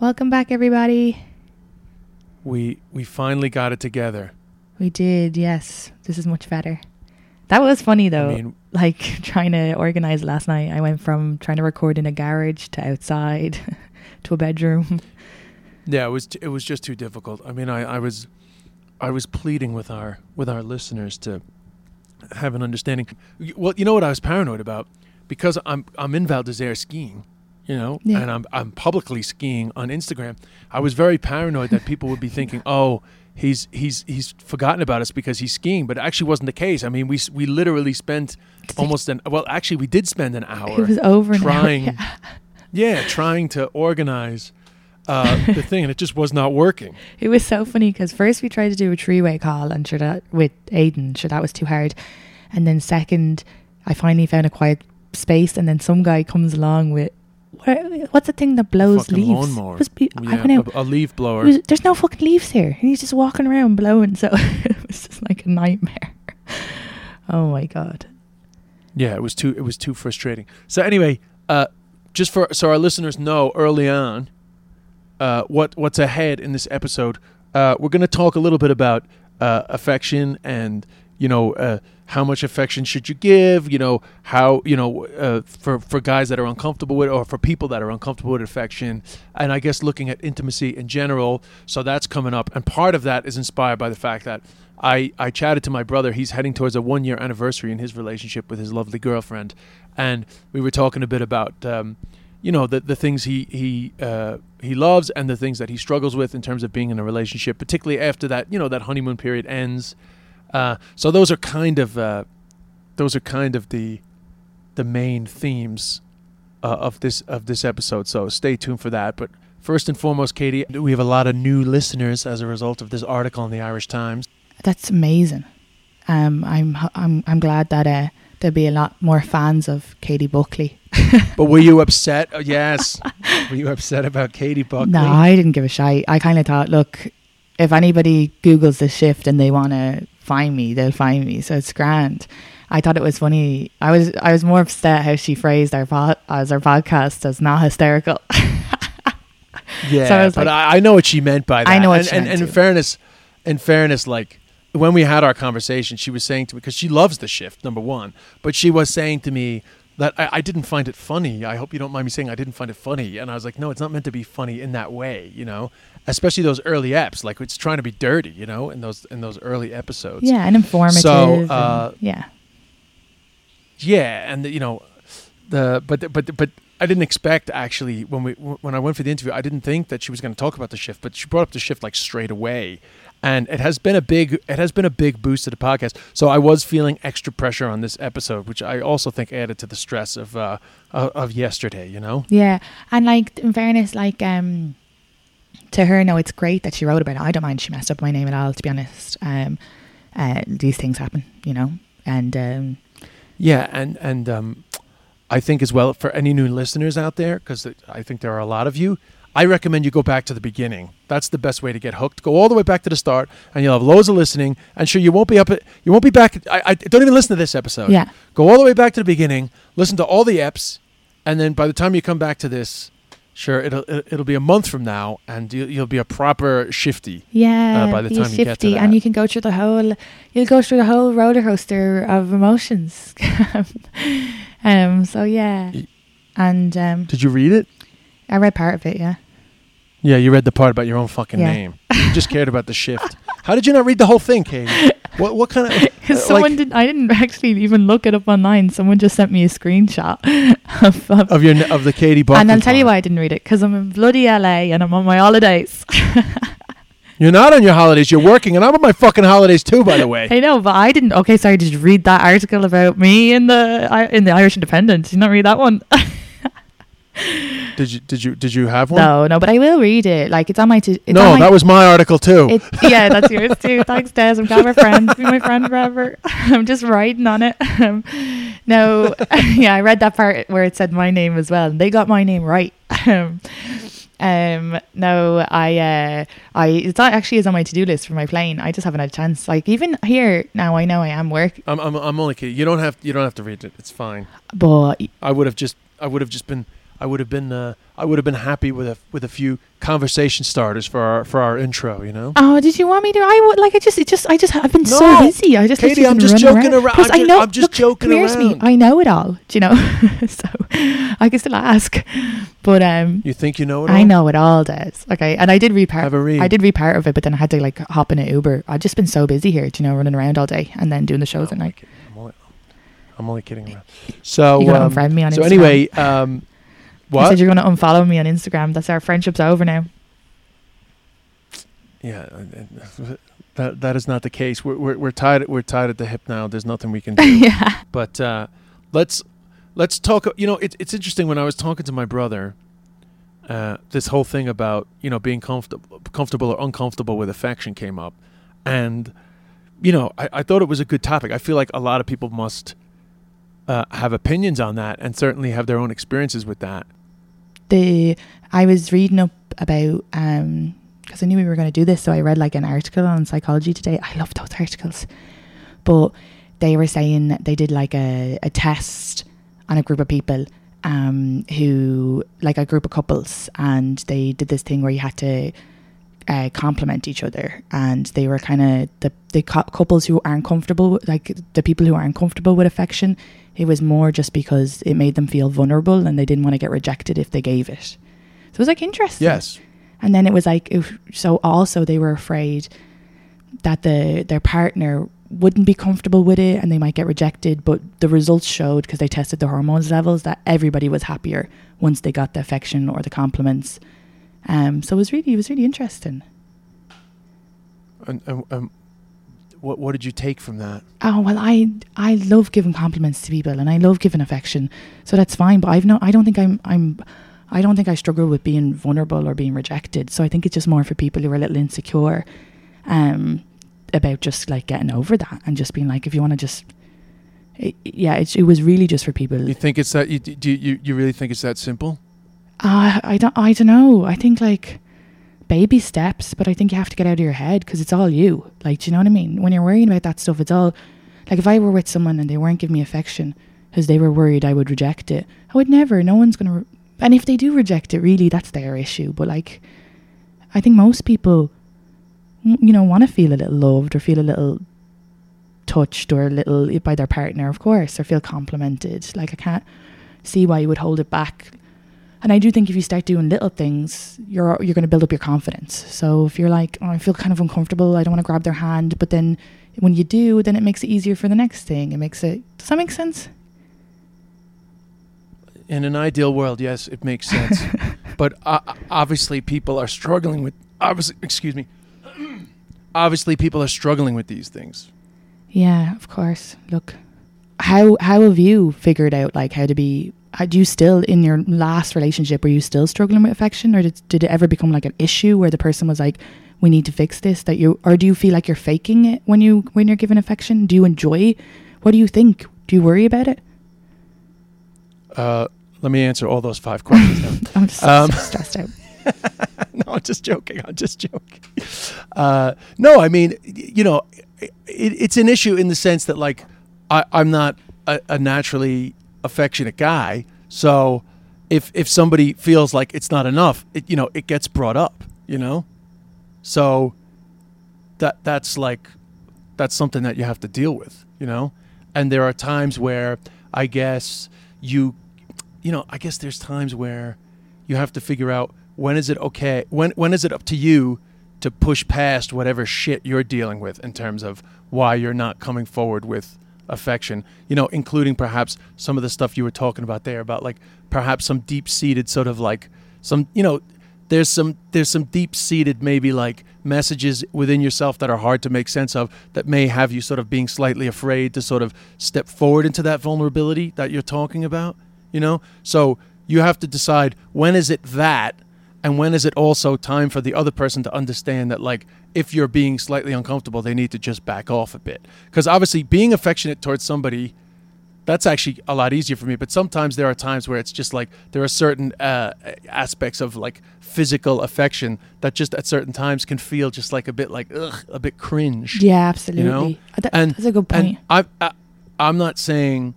Welcome back, everybody. We we finally got it together. We did, yes. This is much better. That was funny though. mean- like trying to organize last night. I went from trying to record in a garage to outside to a bedroom. Yeah, it was it was just too difficult. I mean, I, I was I was pleading with our with our listeners to have an understanding. Well, you know what I was paranoid about because I'm I'm in Val d'Isere skiing, you know, Yeah. and I'm I'm publicly skiing on Instagram. I was very paranoid that people would be thinking, "Oh, he's he's he's forgotten about us because he's skiing," but it actually wasn't the case. I mean, we we literally spent almost an well, actually we did spend an hour it was over trying Yeah. yeah, trying to organize uh, the thing, and it just was not working. It was so funny because first we tried to do a three way call and sure that with Aidan, sure that was too hard. And then second, I finally found a quiet space and then some guy comes along with what, what's the thing that blows Fucking leaves? lawnmower. Was be- I Yeah, went out. a, a leaf blower. Was- there's no fucking leaves here. And he's just walking around blowing. So it was just like a nightmare. Oh my God. yeah, it was too it was too frustrating. So anyway, uh, just for so our listeners know early on, uh, what what's ahead in this episode, uh, we're going to talk a little bit about uh, affection and you know uh, how much affection should you give. You know how you know uh, for for guys that are uncomfortable with or for people that are uncomfortable with affection, and I guess looking at intimacy in general. So that's coming up, and part of that is inspired by the fact that. I, I chatted to my brother. He's heading towards a one year anniversary in his relationship with his lovely girlfriend, and we were talking a bit about um, you know the the things he he uh, he loves and the things that he struggles with in terms of being in a relationship, particularly after that you know that honeymoon period ends. Uh, so those are kind of uh, those are kind of the the main themes uh, of this of this episode. So stay tuned for that. But first and foremost, Katie, we have a lot of new listeners as a result of this article in the Irish Times. That's amazing. Um, I'm I'm I'm glad that uh, there'll be a lot more fans of Katie Buckley. But were you upset? Oh, yes. were you upset about Katie Buckley? No, I didn't give a shite. I kind of thought, look, if anybody Googles this shift and they want to find me, they'll find me. So it's grand. I thought it was funny. I was I was more upset how she phrased our pod, as our podcast as not hysterical. Yeah, So I but like- I, I know what she meant by that. I know what and, she and, meant and in fairness, in fairness, like when we had our conversation, she was saying to me because she loves the shift, number one, but she was saying to me that I, I didn't find it funny. I hope you don't mind me saying I didn't find it funny, and I was like, no, it's not meant to be funny in that way, you know. Especially those early eps, like it's trying to be dirty, you know, in those in those early episodes. yeah, and informative. So, and- uh, yeah, Yeah, and you know, the but but but I didn't expect actually when we when I went for the interview, I didn't think that she was going to talk about the shift, but she brought up the shift like straight away, and it has been a big it has been a big boost to the podcast. So I was feeling extra pressure on this episode, which I also think added to the stress of uh of, of yesterday. You know, yeah, and like in fairness, like um, to her, no, it's great that she wrote about it. I don't mind she messed up my name at all. To be honest, um, uh, these things happen, you know, and um, yeah, and and um, I think as well for any new listeners out there, because I think there are a lot of you. I recommend you go back to the beginning. That's the best way to get hooked. Go all the way back to the start, and you'll have loads of listening. And sure, you won't be up. At, you won't be back. I, I don't even listen to this episode. yeah, Go all the way back to the beginning. Listen to all the eps, and then by the time you come back to this, Sure, it'll it- it'll be a month from now, and you, you'll be a proper shifty. Yeah, Uh, by the be time you get to shifty, and you can go through the whole. You'll go through the whole roller coaster of emotions. um. So yeah, and um, Did you read it? I read part of it. Yeah. Yeah, you read the part about your own fucking Yeah. name. You just cared about the shift. How did you not read the whole thing, Katie? What what kind of uh, Someone like, did. I didn't actually even look it up online. Someone just sent me a screenshot of. of of your of the Katie Buckley? and I'll tell you why I didn't read it because I'm in bloody LA and I'm on my holidays. You're not on your holidays. You're working, and I'm on my fucking holidays too. By the way, I know, but I didn't. Okay, sorry. Did you read that article about me in the in the Irish Independent? Did you not read that one? Did you did you did you have one? no, no, but I will read it. Like it's on my. To, it's no, on my, that was my article too. It, yeah, that's yours too. Thanks, Des. I'm glad we're friends. Be my friend forever. I'm just riding on it. Um, no, yeah, I read that part where it said my name as well, and they got my name right. Um, um, no, I, uh, I, it's not actually is on my to do list for my plane. I just haven't had a chance. Like even here now, I know I am work, I'm, I'm I'm only kidding. You don't have you don't have to read it. It's fine. but I would have just I would have just been I would have been uh, I would have been happy with a with a few conversation starters for our for our intro. You know. Oh, did you want me to? I would like. I just, it just, I just, I've been so busy. I just Katie, I'm just joking around. Plus, I'm I know. I'm just look, joking here's me. I know it all. Do you know? so I can still ask, but um, You think you know it? All? I know it all does. Okay, and I did read part. Have a read. I did read part of it, but then I had to like hop in an Uber. I've just been so busy here, do you know, running around all day and then doing the shows No, at night. I'm only, I'm only kidding around. So, um, me on so Instagram. anyway, um, You said you're gonna unfollow me on Instagram. That's our friendship's over now. yeah, uh, uh, that that is not the case. We're we're, we're tied. We're tied at the hip now. There's nothing we can do. yeah. but uh, let's let's talk. You know, it, it's interesting when I was talking to my brother. Uh, this whole thing about you know being comfortable, comfortable or uncomfortable with affection came up, and you know I, I thought it was a good topic. I feel like a lot of people must uh, have opinions on that, and certainly have their own experiences with that. The I was reading up about um because I knew we were going to do this, so I read like an article on psychology today. I love those articles, but they were saying that they did like a, a test on a group of people um who like a group of couples and they did this thing where you had to uh, compliment each other and they were kind of the the cou- couples who aren't comfortable like the people who aren't comfortable with affection it was more just because it made them feel vulnerable and they didn't want to get rejected if they gave it. So it was like interesting. Yes. and then it was like if, so also they were afraid that the their partner wouldn't be comfortable with it and they might get rejected but the results showed because they tested the hormones levels that everybody was happier once they got the affection or the compliments. Um so it was really it was really interesting. And, and, um, what what did you take from that? oh well i i love giving compliments to people and i love giving affection so that's fine but i've no i don't think i'm i'm i don't think i struggle with being vulnerable or being rejected so i think it's just more for people who are a little insecure um about just like getting over that and just being like if you want to just it, yeah it's, it was really just for people You think it's that? You do you you really think it's that simple? uh, i don't i don't know i think like baby steps but i think you have to get out of your head because it's all you. Like do you know what i mean? When you're worrying about that stuff it's all like if i were with someone and they weren't giving me affection because they were worried i would reject it i would never no one's gonna re- and if they do reject it really that's their issue but like i think most people you know want to feel a little loved or feel a little touched or a little by their partner of course or feel complimented. Like i can't see why you would hold it back and I do think if you start doing little things, you're you're going to build up your confidence. So if you're like, oh, I feel kind of uncomfortable, I don't want to grab their hand, but then when you do, then it makes it easier for the next thing. It makes it. Does that make sense? In an ideal world, yes, it makes sense. but uh, obviously, people are struggling with. Obviously, excuse me. obviously, people are struggling with these things. Yeah, of course. Look, how how have you figured out like how to be? Do you still in your last relationship were you still struggling with affection, or did did it ever become like an issue where the person was like, "We need to fix this"? That you, or do you feel like you're faking it when you when you're given affection? Do you enjoy? What do you think? Do you worry about it? Uh, let me answer all those five questions. now. I'm just Um, stressed out. no, I'm just joking. I'm just joking. Uh, no, I mean, you know, it, it's an issue in the sense that, like, I, I'm not a, a naturally affectionate guy, so if if somebody feels like it's not enough, it you know it gets brought up. You know, so that that's like that's something that you have to deal with. You know, and there are times where I guess you you know I guess there's times where you have to figure out when is it okay when when is it up to you to push past whatever shit you're dealing with in terms of why you're not coming forward with affection you know including perhaps some of the stuff you were talking about there about like perhaps some deep seated sort of like some you know there's some there's some deep seated maybe like messages within yourself that are hard to make sense of that may have you sort of being slightly afraid to sort of step forward into that vulnerability that you're talking about you know? So you have to decide when is it that and when is it also time for the other person to understand that like if you're being slightly uncomfortable they need to just back off a bit because obviously being affectionate towards somebody that's actually a lot easier for me but sometimes there are times where it's just like there are certain uh, aspects of like physical affection that just at certain times can feel just like a bit like ugh, a bit cringe Yeah, absolutely. you know that- and that's a good and point. I, I i'm not saying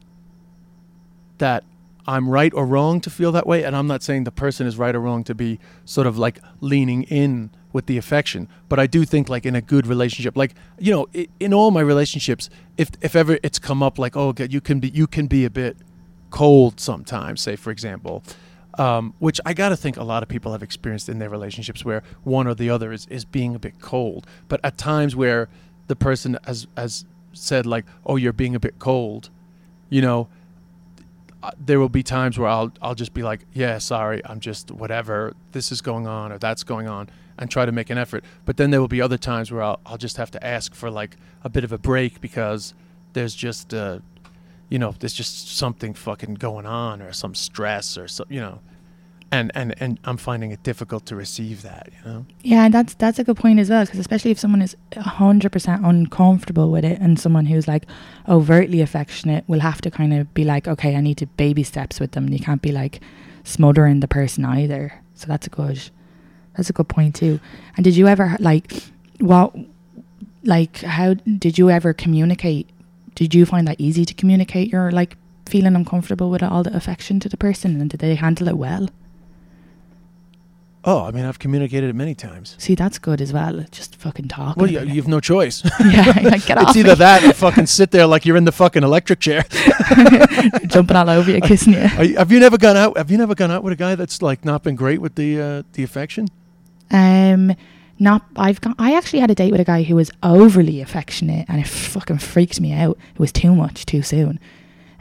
that i'm right or wrong to feel that way and i'm not saying the person is right or wrong to be sort of like leaning in with the affection but i do think like in a good relationship like you know in all my relationships if if ever it's come up like oh God, you can be you can be a bit cold sometimes say for example um, which I got to think a lot of people have experienced in their relationships where one or the other is, is being a bit cold. But at times where the person has, has said, like, oh, you're being a bit cold, you know, there will be times where I'll, I'll just be like, yeah, sorry, I'm just whatever, this is going on or that's going on, and try to make an effort. But then there will be other times where I'll, I'll just have to ask for like a bit of a break because there's just, uh, you know, there's just something fucking going on or some stress or so, you know, and and and I'm finding it difficult to receive that, you know. Yeah, and that's that's a good point as well, because especially if someone is hundred percent uncomfortable with it, and someone who's like overtly affectionate will have to kind of be like, okay, I need to baby steps with them, you can't be like smothering the person either. So that's a good, that's a good point too. And did you ever like, what, like, how did you ever communicate? Did you find that easy to communicate your like feeling uncomfortable with all the affection to the person, and did they handle it well? Oh, I mean, I've communicated it many times. See, that's good as well. Just fucking talk. Well, you, you have no choice. yeah, like, get off it's either me. that or fucking sit there like you're in the fucking electric chair. jumping all over you, kissing you. You- have you never gone out? Have you never gone out with a guy that's like not been great with the uh, the affection? Um, not I've got. I actually had a date with a guy who was overly affectionate, and it fucking freaked me out. It was too much too soon.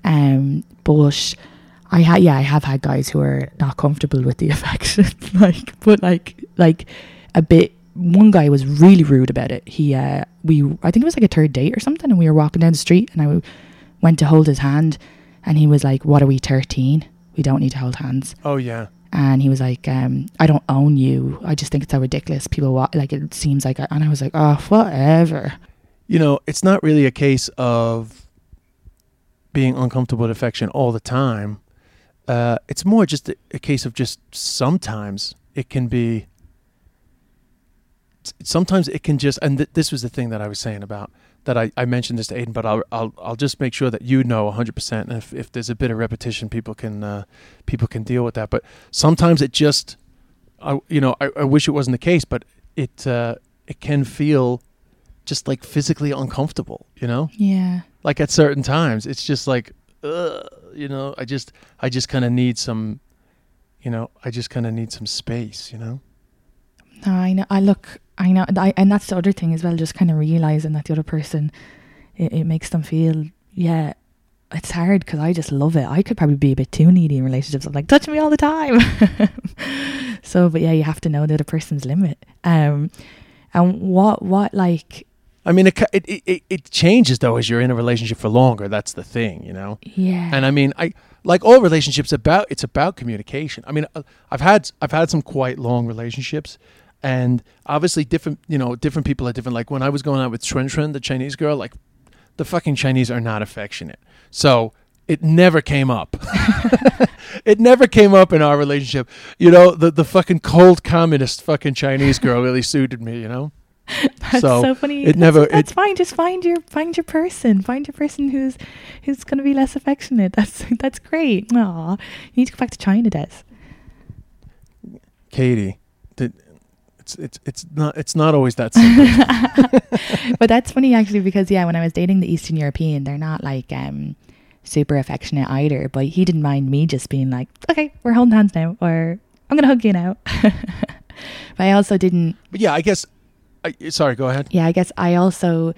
Um, but I had yeah, I have had guys who are not comfortable with the affection, like but like like a bit. One guy was really rude about it. He uh, we I think it was like a third date or something, and we were walking down the street, and I w- went to hold his hand, and he was like, "What are we, 13? We don't need to hold hands." Oh yeah. and he was like, um, "I don't own you. I just think it's so ridiculous. People wa- like it seems like." I, and I was like, "Oh, whatever." You know, it's not really a case of being uncomfortable with affection all the time. Uh, it's more just a, a case of just sometimes it can be. Sometimes it can just, and th- this was the thing that I was saying about that I, I mentioned this to Aidan, but I'll I'll I'll just make sure that you know 100%. And if, if there's a bit of repetition, people can uh, people can deal with that. But sometimes it just, I you know I, I wish it wasn't the case, but it uh, it can feel just like physically uncomfortable. You know, Yeah, like at certain times, it's just like, ugh, you know, I just I just kind of need some, you know, I just kind of need some space. You know. no, I know. I look. I know. I, and that's the other thing as well. Just kind of realizing that the other person, it, it makes them feel. Yeah, it's hard because I just love it. I could probably be a bit too needy in relationships. I'm like, touch me all the time. so, but yeah, you have to know the other person's limit. Um, and what what like I mean, it, it it it changes though as you're in a relationship for longer. That's the thing, you know. yeah. And I mean, I like all relationships about it's about communication. I mean, uh, I've had I've had some quite long relationships, and obviously different you know different people are different. Like when I was going out with Shuen Shuen, the Chinese girl, like the fucking Chinese are not affectionate, so it never came up. it never came up in our relationship. You know, the the fucking cold communist fucking Chinese girl really suited me. You know. That's So, so, funny. it That's- never- That's it- fine. Just find your find your person. Find your person who's who's going to be less affectionate. That's that's great. Aw, you need to go back to China, Des. Katie, the, it's it's it's not it's not always that simple. but that's funny actually because yeah, when I was dating the Eastern European, they're not like um super affectionate either. But he didn't mind me just being like, okay, we're holding hands now, or I'm gonna hug you now. but I also didn't. but yeah, I guess. I, sorry, go ahead. Yeah, I guess I also.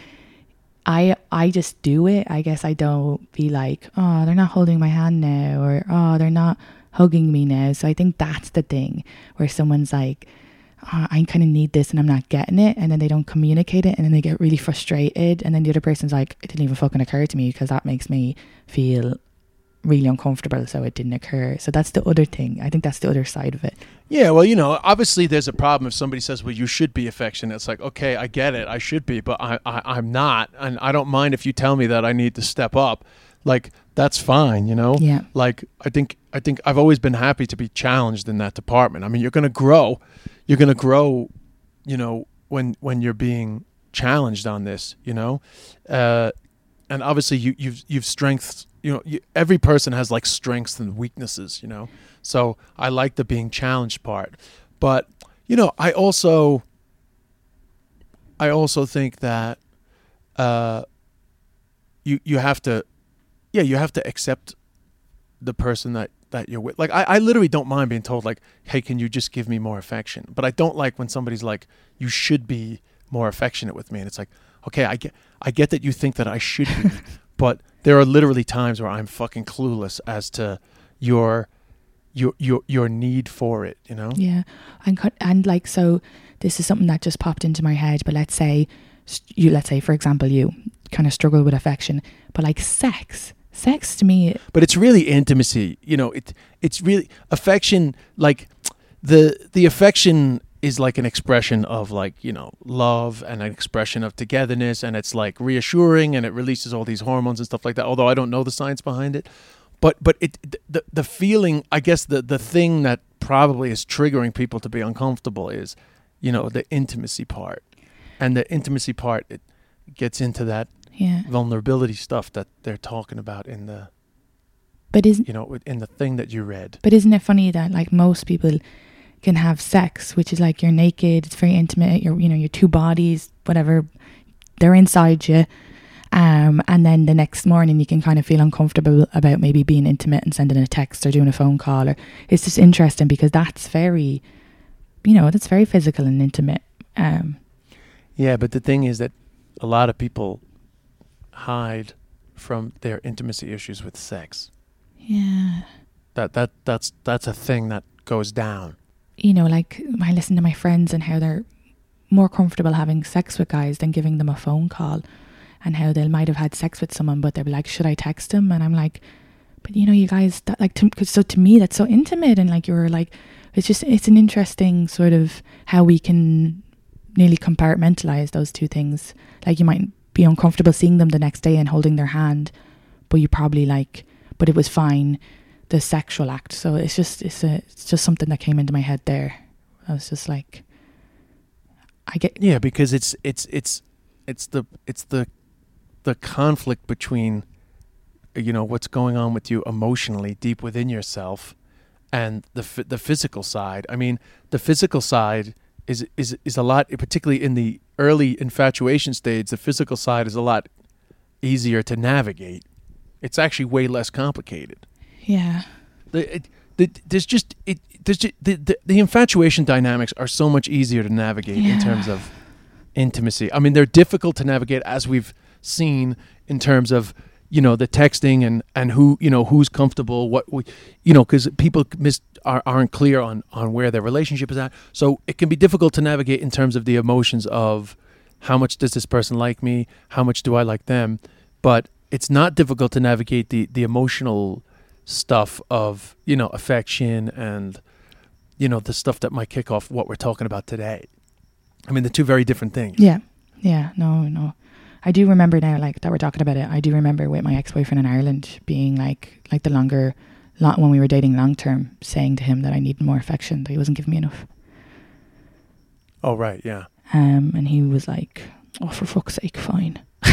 I I just do it. I guess I don't be like, oh, they're not holding my hand now, or oh, they're not hugging me now. So I think that's the thing where someone's like, oh, I kind of need this and I'm not getting it, and then they don't communicate it, and then they get really frustrated, and then the other person's like, it didn't even fucking occur to me because that makes me feel really uncomfortable, so it didn't occur. So that's the other thing. I think that's the other side of it. Yeah, well, you know, obviously there's a problem if somebody says, "Well, you should be affectionate." It's like, okay, I get it, I should be, but I, I I'm not, and I don't mind if you tell me that I need to step up. Like that's fine, you know. Yeah. Like I think I think I've always been happy to be challenged in that department. I mean, you're going to grow, you're going to grow, you know, when when you're being challenged on this, you know, uh, and obviously you you've you've strengths. You know, you, every person has like strengths and weaknesses, you know. So I like the being challenged part, but you know, I also I also think that uh, you you have to, yeah, you have to accept the person that that you're with. Like I, I literally don't mind being told like, hey, can you just give me more affection? But I don't like when somebody's like, you should be more affectionate with me, and it's like, okay, I get I get that you think that I should be, but there are literally times where I'm fucking clueless as to your your your your need for it. You know? Yeah, and and like so, this is something that just popped into my head. But let's say you, let's say for example, you kind of struggle with affection, but like sex, sex to me, but it's really intimacy you know it it's really affection like the the affection is like an expression of like you know love and an expression of togetherness and it's like reassuring and it releases all these hormones and stuff like that although i don't know the science behind it but but it the the feeling i guess the the thing that probably is triggering people to be uncomfortable is you know the intimacy part and the intimacy part it gets into that yeah. vulnerability stuff that they're talking about in the But isn't you know, in the thing that you read. but isn't it funny that like most people can have sex, which is like you're naked, it's very intimate, you're you know your two bodies, whatever, they're inside you. Um, and then the next morning you can kind of feel uncomfortable about maybe being intimate and sending a text or doing a phone call or it's just interesting because that's very you know, that's very physical and intimate. Um Yeah, but the thing is that a lot of people hide from their intimacy issues with sex. yeah. That that that's that's a thing that goes down. You know, like I listen to my friends and how they're more comfortable having sex with guys than giving them a phone call, and how they might have had sex with someone, but they're like, "Should I text him?" And I'm like, "But you know, you guys, that like, to, so to me, that's so intimate, and like you're like, it's just it's an interesting sort of how we can nearly compartmentalize those two things. Like you might be uncomfortable seeing them the next day and holding their hand, but you probably like, but it was fine." The sexual act. So it's just it's a it's just something that came into my head there. I was just like, I get Yeah, because it's it's it's it's the it's the the conflict between you know what's going on with you emotionally deep within yourself and the the physical side. I mean, the physical side is is is a lot particularly in the early infatuation stage, the physical side is a lot easier to navigate. It's actually way less complicated. Yeah. The, it, the, there's just it there's just, the, the the infatuation dynamics are so much easier to navigate in terms of intimacy. I mean, they're difficult to navigate as we've seen in terms of you know the texting and and who you know who's comfortable what we you know because people miss are, aren't clear on on where their relationship is at. So it can be difficult to navigate in terms of the emotions of how much does this person like me? How much do i like them? But it's not difficult to navigate the the emotional stuff of you know affection and you know the stuff that might kick off what we're talking about today i mean they're two very different things yeah yeah no no. I do remember now, like that we're talking about it. I do remember with my ex boyfriend in Ireland being like like the longer, long, when we were dating long term, saying to him that I needed more affection, that he wasn't giving me enough. oh right yeah Um, and he was like, "Oh, for fuck's sake, fine."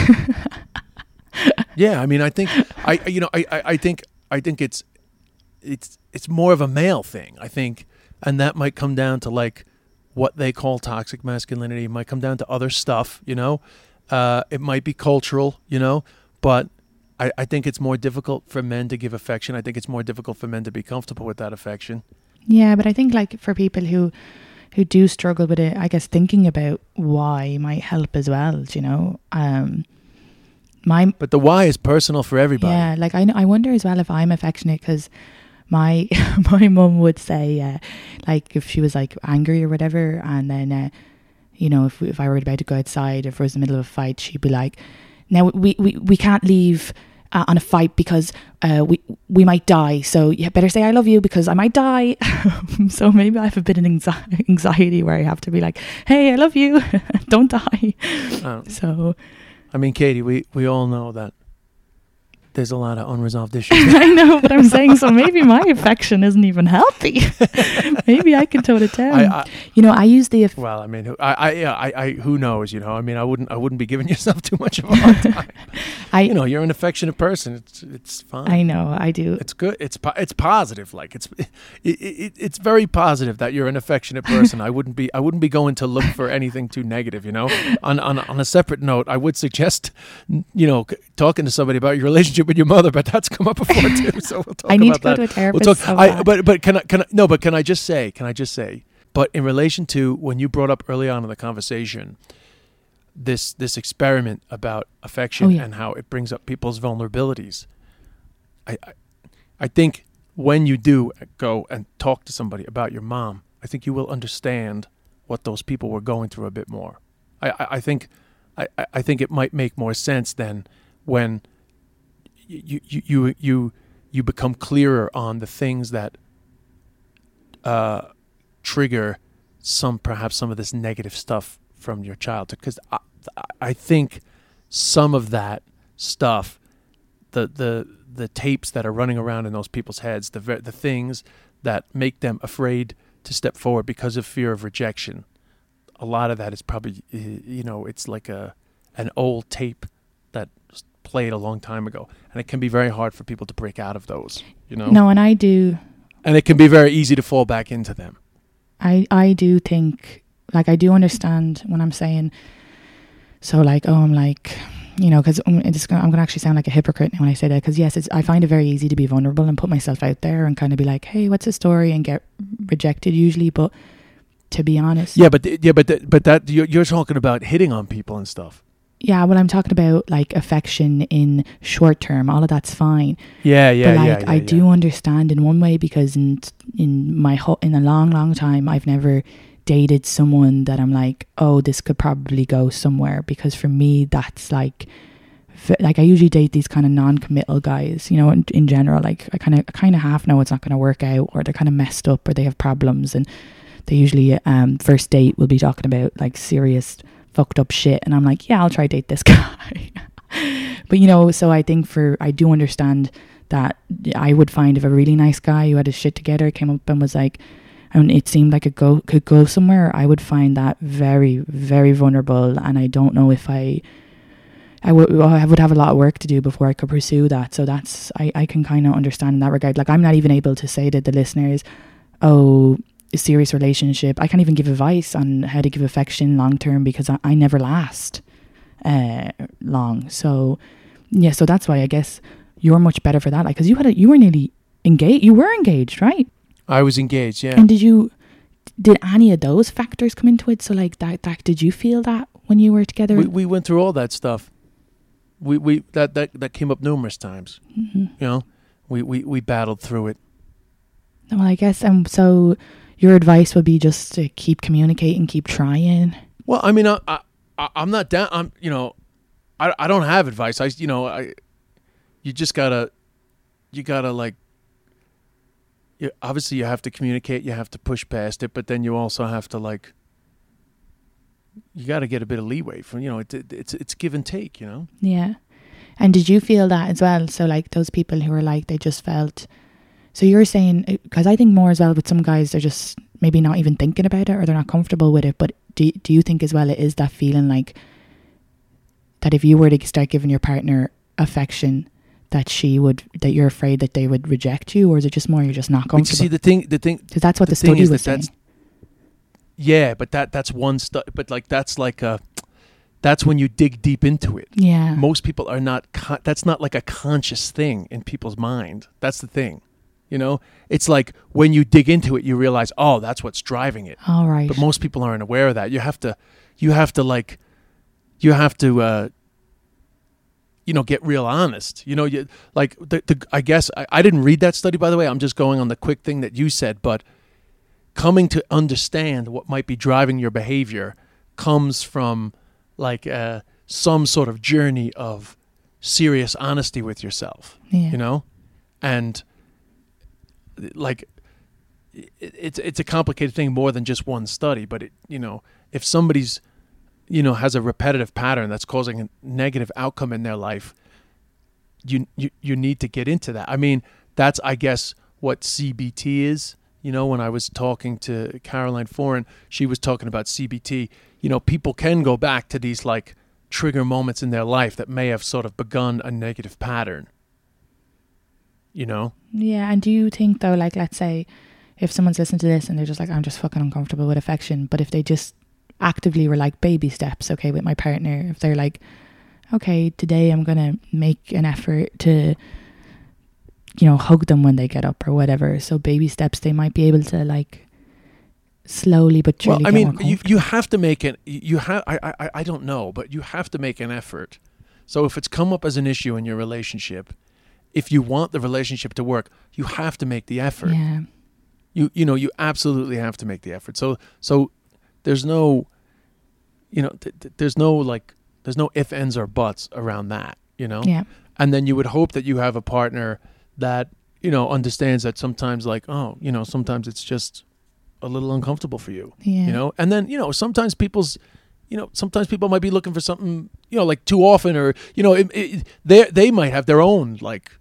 Yeah, I mean, I think I, I- you know, I, I, I think, I think it's, it's, it's more of a male thing. I think, and that might come down to like what they call toxic masculinity. It might come down to other stuff. You know, uh, it might be cultural. You know, but I, I think it's more difficult for men to give affection. I think it's more difficult for men to be comfortable with that affection. Yeah, but I think like for people who who do struggle with it, I guess thinking about why might help as well. You know, um, my But the why is personal for everybody. yeah, like I I wonder as well if I'm affectionate because my my mum would say uh, like if she was like angry or whatever, and then uh, you know if if I were about to go outside, if it was in the middle of a fight, she'd be like, "Now we we, we can't leave." Uh, on a fight because uh, we we might die, so you better say I love you because I might die. so maybe I have a bit of anxiety where I have to be like, "Hey, I love you, don't die." Uh, So I mean, Katie, we, we all know that there's a lot of unresolved issues. I know, but I'm saying so. Maybe my affection isn't even healthy. maybe I can down. I, I, you know, I use the aff- well, I mean, who- I, I, yeah, I, I, who knows? You know, I mean, I wouldn't, I wouldn't be giving yourself too much of a hard time. I you know, you're an affectionate person. It's, it's fine. I know I do. It's good. It's, po- it's positive. Like it's, it, it, it's very positive that you're an affectionate person. I wouldn't be, I wouldn't be going to look for anything too negative. You know, on, on, on a separate note, I would suggest, you know, talking to somebody about your relationship with your mother, but that's come up before too. So we'll talk I need to go that. to a We'll therapist. talk. so I, but but can I can I no? But can I just say? Can I just say? But in relation to when you brought up early on in the conversation, this this experiment about affection Oh, yeah. and how it brings up people's vulnerabilities, I, I I think when you do go and talk to somebody about your mom, I think you will understand what those people were going through a bit more. I I, I think I- I think it might make more sense than when you you you you become clearer on the things that uh, trigger some perhaps some of this negative stuff from your childhood. Because I, I think some of that stuff the the the tapes that are running around in those people's heads the the things that make them afraid to step forward because of fear of rejection a lot of that is probably you know it's like a an old tape played a long time ago and it can be very hard for people to break out of those you know? No, and I do. and it can be very easy to fall back into them. I I do think like I do understand when I'm saying. So like oh I'm like you know because um, I'm going to actually sound like a hypocrite when I say that because yes it's I find it very easy to be vulnerable and put myself out there and kind of be like hey what's the story? And get rejected usually but to be honest yeah but th- yeah but th- but that you're, you're talking about hitting on people and stuff yeah well I'm talking about like affection in short term all of that's fine yeah yeah but like yeah, yeah I yeah. do understand in one way because in in my whole in a long long time I've never dated someone that I'm like oh this could probably go somewhere because for me that's like like I usually date these kind of non-committal guys you know in, in general like I kind of I kind of half know it's not going to work out or they're kind of messed up or they have problems and they usually um first date will be talking about like serious fucked up shit and I'm like yeah I'll try date this guy but you know so I think for I do understand that I would find if a really nice guy who had his shit together came up and was like, and it seemed like it go could go somewhere, I would find that very very vulnerable, and I don't know if I. I would I would have a lot of work to do before I could pursue that. So that's I, I can kind of understand in that regard. Like I'm not even able to say to the listeners, oh, serious relationship. I can't even give advice on how to give affection long term because I, I never last uh, long. So yeah, so that's why I guess you're much better for that. Like, because you had a, you were nearly engaged. You were engaged, right? I was engaged yeah And did you did any of those factors come into it? So like that, that did you feel that when you were together? we, we went through all that stuff we we that that that came up numerous times Mhm. you know we we we battled through it Well, I guess um. So your advice would be just to keep communicating, keep trying. Well, I mean, I, I I'm not down. I'm you know, I I don't have advice. I you know I, you just gotta, you gotta like. You, obviously, you have to communicate. You have to push past it, but then you also have to like. You got to get a bit of leeway from you know it, it, it's it's give and take you know Yeah. And did you feel that as well? So like those people who were like they just felt So you're saying uh, because I think more as well with some guys they're just maybe not even thinking about it or they're not comfortable with it. But do do you think as well it is that feeling like that if you were to start giving your partner affection that she would that you're afraid that they would reject you or is it just more you're just not But you see, the thing, the thing, Because that's what the, the thing study was that saying. that's- yeah, but that that's one stuff. But like that's like a, that's when you dig deep into it. Yeah. Most people are not. Con- that's not like a conscious thing in people's mind. That's the thing. You know, it's like when you dig into it, you realize, oh, that's what's driving it. All right. But most people aren't aware of that. You have to, you have to like, you have to, uh, you know, get real honest. You know, you like the, the I guess I, I didn't read that study by the way. I'm just going on the quick thing that you said, but coming to understand what might be driving your behavior comes from like uh, some sort of journey of serious honesty with yourself yeah. you know and like it, it's it's a complicated thing more than just one study but it you know if somebody's you know has a repetitive pattern that's causing a negative outcome in their life you you you need to get into that. I mean that's i guess what cbt is. You know when i was talking to Caroline Foran she was talking about cbt you know people can go back to these like trigger moments in their life that may have sort of begun a negative pattern you know Yeah, and do you think though, like let's say if someone's listening to this and they're just like, I'm just fucking uncomfortable with affection, but if they just actively were like baby steps, okay, with my partner, if they're like, okay, today I'm gonna make an effort to you know, hug them when they get up or whatever. So baby steps they might be able to like slowly but surely well, I mean, you, you have to make it. You have. I, I. I don't know, but you have to make an effort. So if it's come up as an issue in your relationship, if you want the relationship to work, you have to make the effort. Yeah. You you know you absolutely have to make the effort. So so there's no, you know, th- th- there's no like there's no if ends or buts around that. You know. Yeah. And then you would hope that you have a partner that you know understands that sometimes like oh you know sometimes it's just a little uncomfortable for you Yeah. you know and then you know sometimes people's you know sometimes people might be looking for something you know like too often or you know it, it, they they might have their own like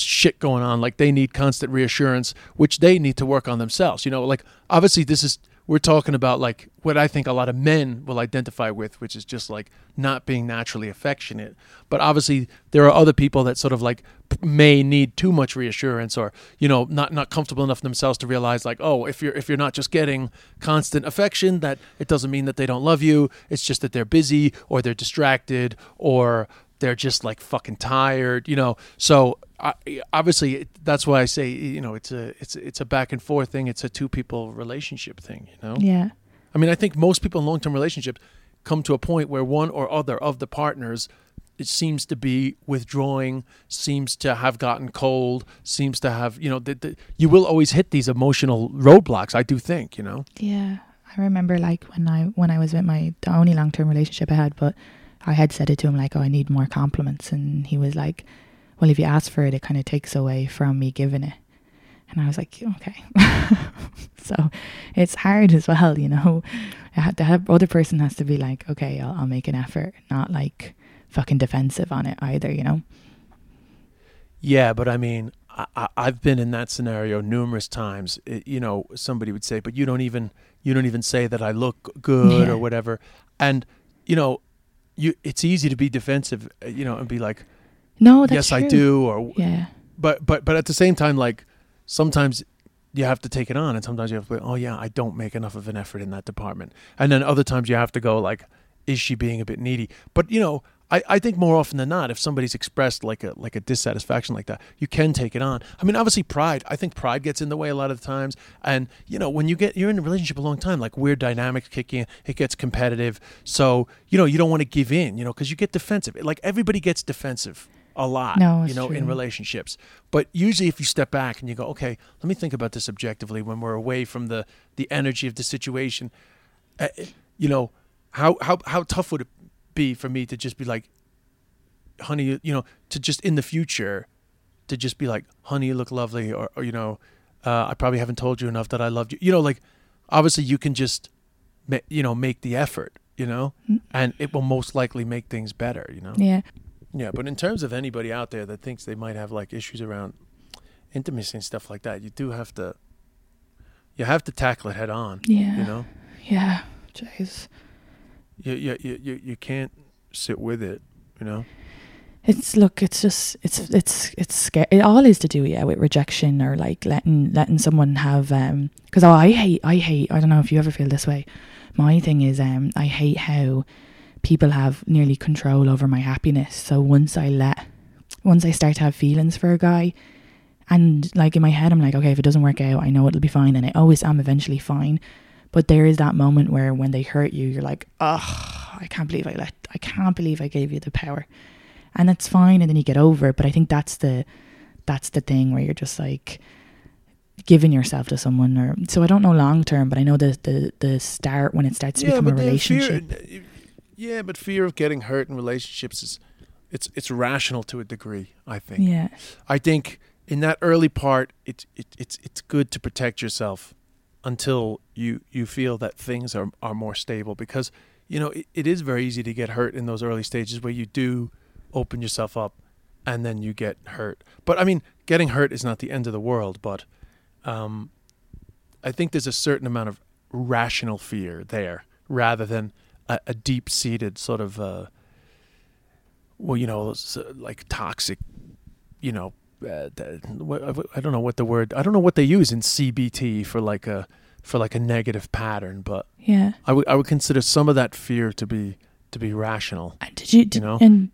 shit going on like they need constant reassurance which they need to work on themselves you know like obviously this is we're talking about like what I think a lot of men will identify with which is just like not being naturally affectionate. But obviously there are other people that sort of like may need too much reassurance or you know not not comfortable enough themselves to realize like oh if you're if you're not just getting constant affection that it doesn't mean that they don't love you. It's just that they're busy or they're distracted or they're just like fucking tired you know? So I, obviously that's why I say you know it's a it's it's a back and forth thing it's a two people relationship thing you know Yeah. I mean, I think most people in long term relationships come to a point where one or other of the partners it seems to be withdrawing, seems to have gotten cold, seems to have, you know, the, the, you will always hit these emotional roadblocks. I do think, you know. Yeah, I remember like when I when I was with my the only long term relationship I had, but I had said it to him like, "Oh, I need more compliments," and he was like, "Well, if you ask for it, it kind of takes away from me giving it." And I was like, "Okay." so it's hard as well, you know. The other person has to be like, "Okay, I'll, I'll make an effort," not like fucking defensive on it either, you know. Yeah, but I mean, I, I, I've been in that scenario numerous times. It, you know, somebody would say, "But you don't even you don't even say that I look good Yeah. or whatever," and you know, you it's easy to be defensive, uh, you know, and be like, No, that's "Yes, I do," or Yeah, but but but at the same time like sometimes you have to take it on and sometimes you have to go oh yeah i don't make enough of an effort in that department. And then other times you have to go like is she being a bit needy? But you know I, I think more often than not if somebody's expressed like a like a dissatisfaction like that you can take it on. I mean obviously pride i think pride gets in the way a lot of the times. And you know when you get you're in a relationship a long time like weird dynamics kick in it gets competitive. So you know you don't want to give in you know because you get defensive. Like everybody gets defensive a lot No, you know in relationships. But usually if you step back and you go okay let me think about this objectively when we're away from the the energy of the situation. Uh, you know how how how tough would it be for me to just be like honey you, know to just in the future to just be like honey you look lovely or, or you know uh, i probably haven't told you enough that i loved you. You know like obviously you can just you know make the effort you know? Mm. and it will most likely make things better you know? Yeah, yeah, but in terms of anybody out there that thinks they might have like issues around intimacy and stuff like that, you do have to. You have to tackle it head on. Yeah. You know, Yeah. Jeez. you you you you, you can't sit with it. You know. It's look. It's just. It's it's it's scary. It all is to do yeah with rejection or like letting letting someone have um. Because oh, I hate I hate. I don't know if you ever feel this way. My thing is um. I hate how people have nearly control over my happiness. So once I let, once I start to have feelings for a guy, and like in my head, I'm like, okay, if it doesn't work out, I know it'll be fine, and I always am eventually fine. But there is that moment where when they hurt you, you're like, oh, I can't believe I let, I can't believe I gave you the power, and it's fine, and then you get over it. But I think that's the, that's the thing where you're just like giving yourself to someone, or so I don't know long term, but I know the the the start when it starts to become a relationship. Fear, yeah, but fear of getting hurt in relationships is it's it's rational to a degree. I think. yeah, I think in that early part, it, it it's it's good to protect yourself until you you feel that things are are more stable because you know it, it is very easy to get hurt in those early stages where you do open yourself up and then you get hurt. But I mean, getting hurt is not the end of the world, but um, I think there's a certain amount of rational fear there rather than a, a deep seated sort of uh, well, you know, like toxic, you know, uh, I don't know what the word I don't know what they use in CBT for like a for like a negative pattern, but yeah. I would I would consider some of that fear to be to be rational. And Did you, did, know? and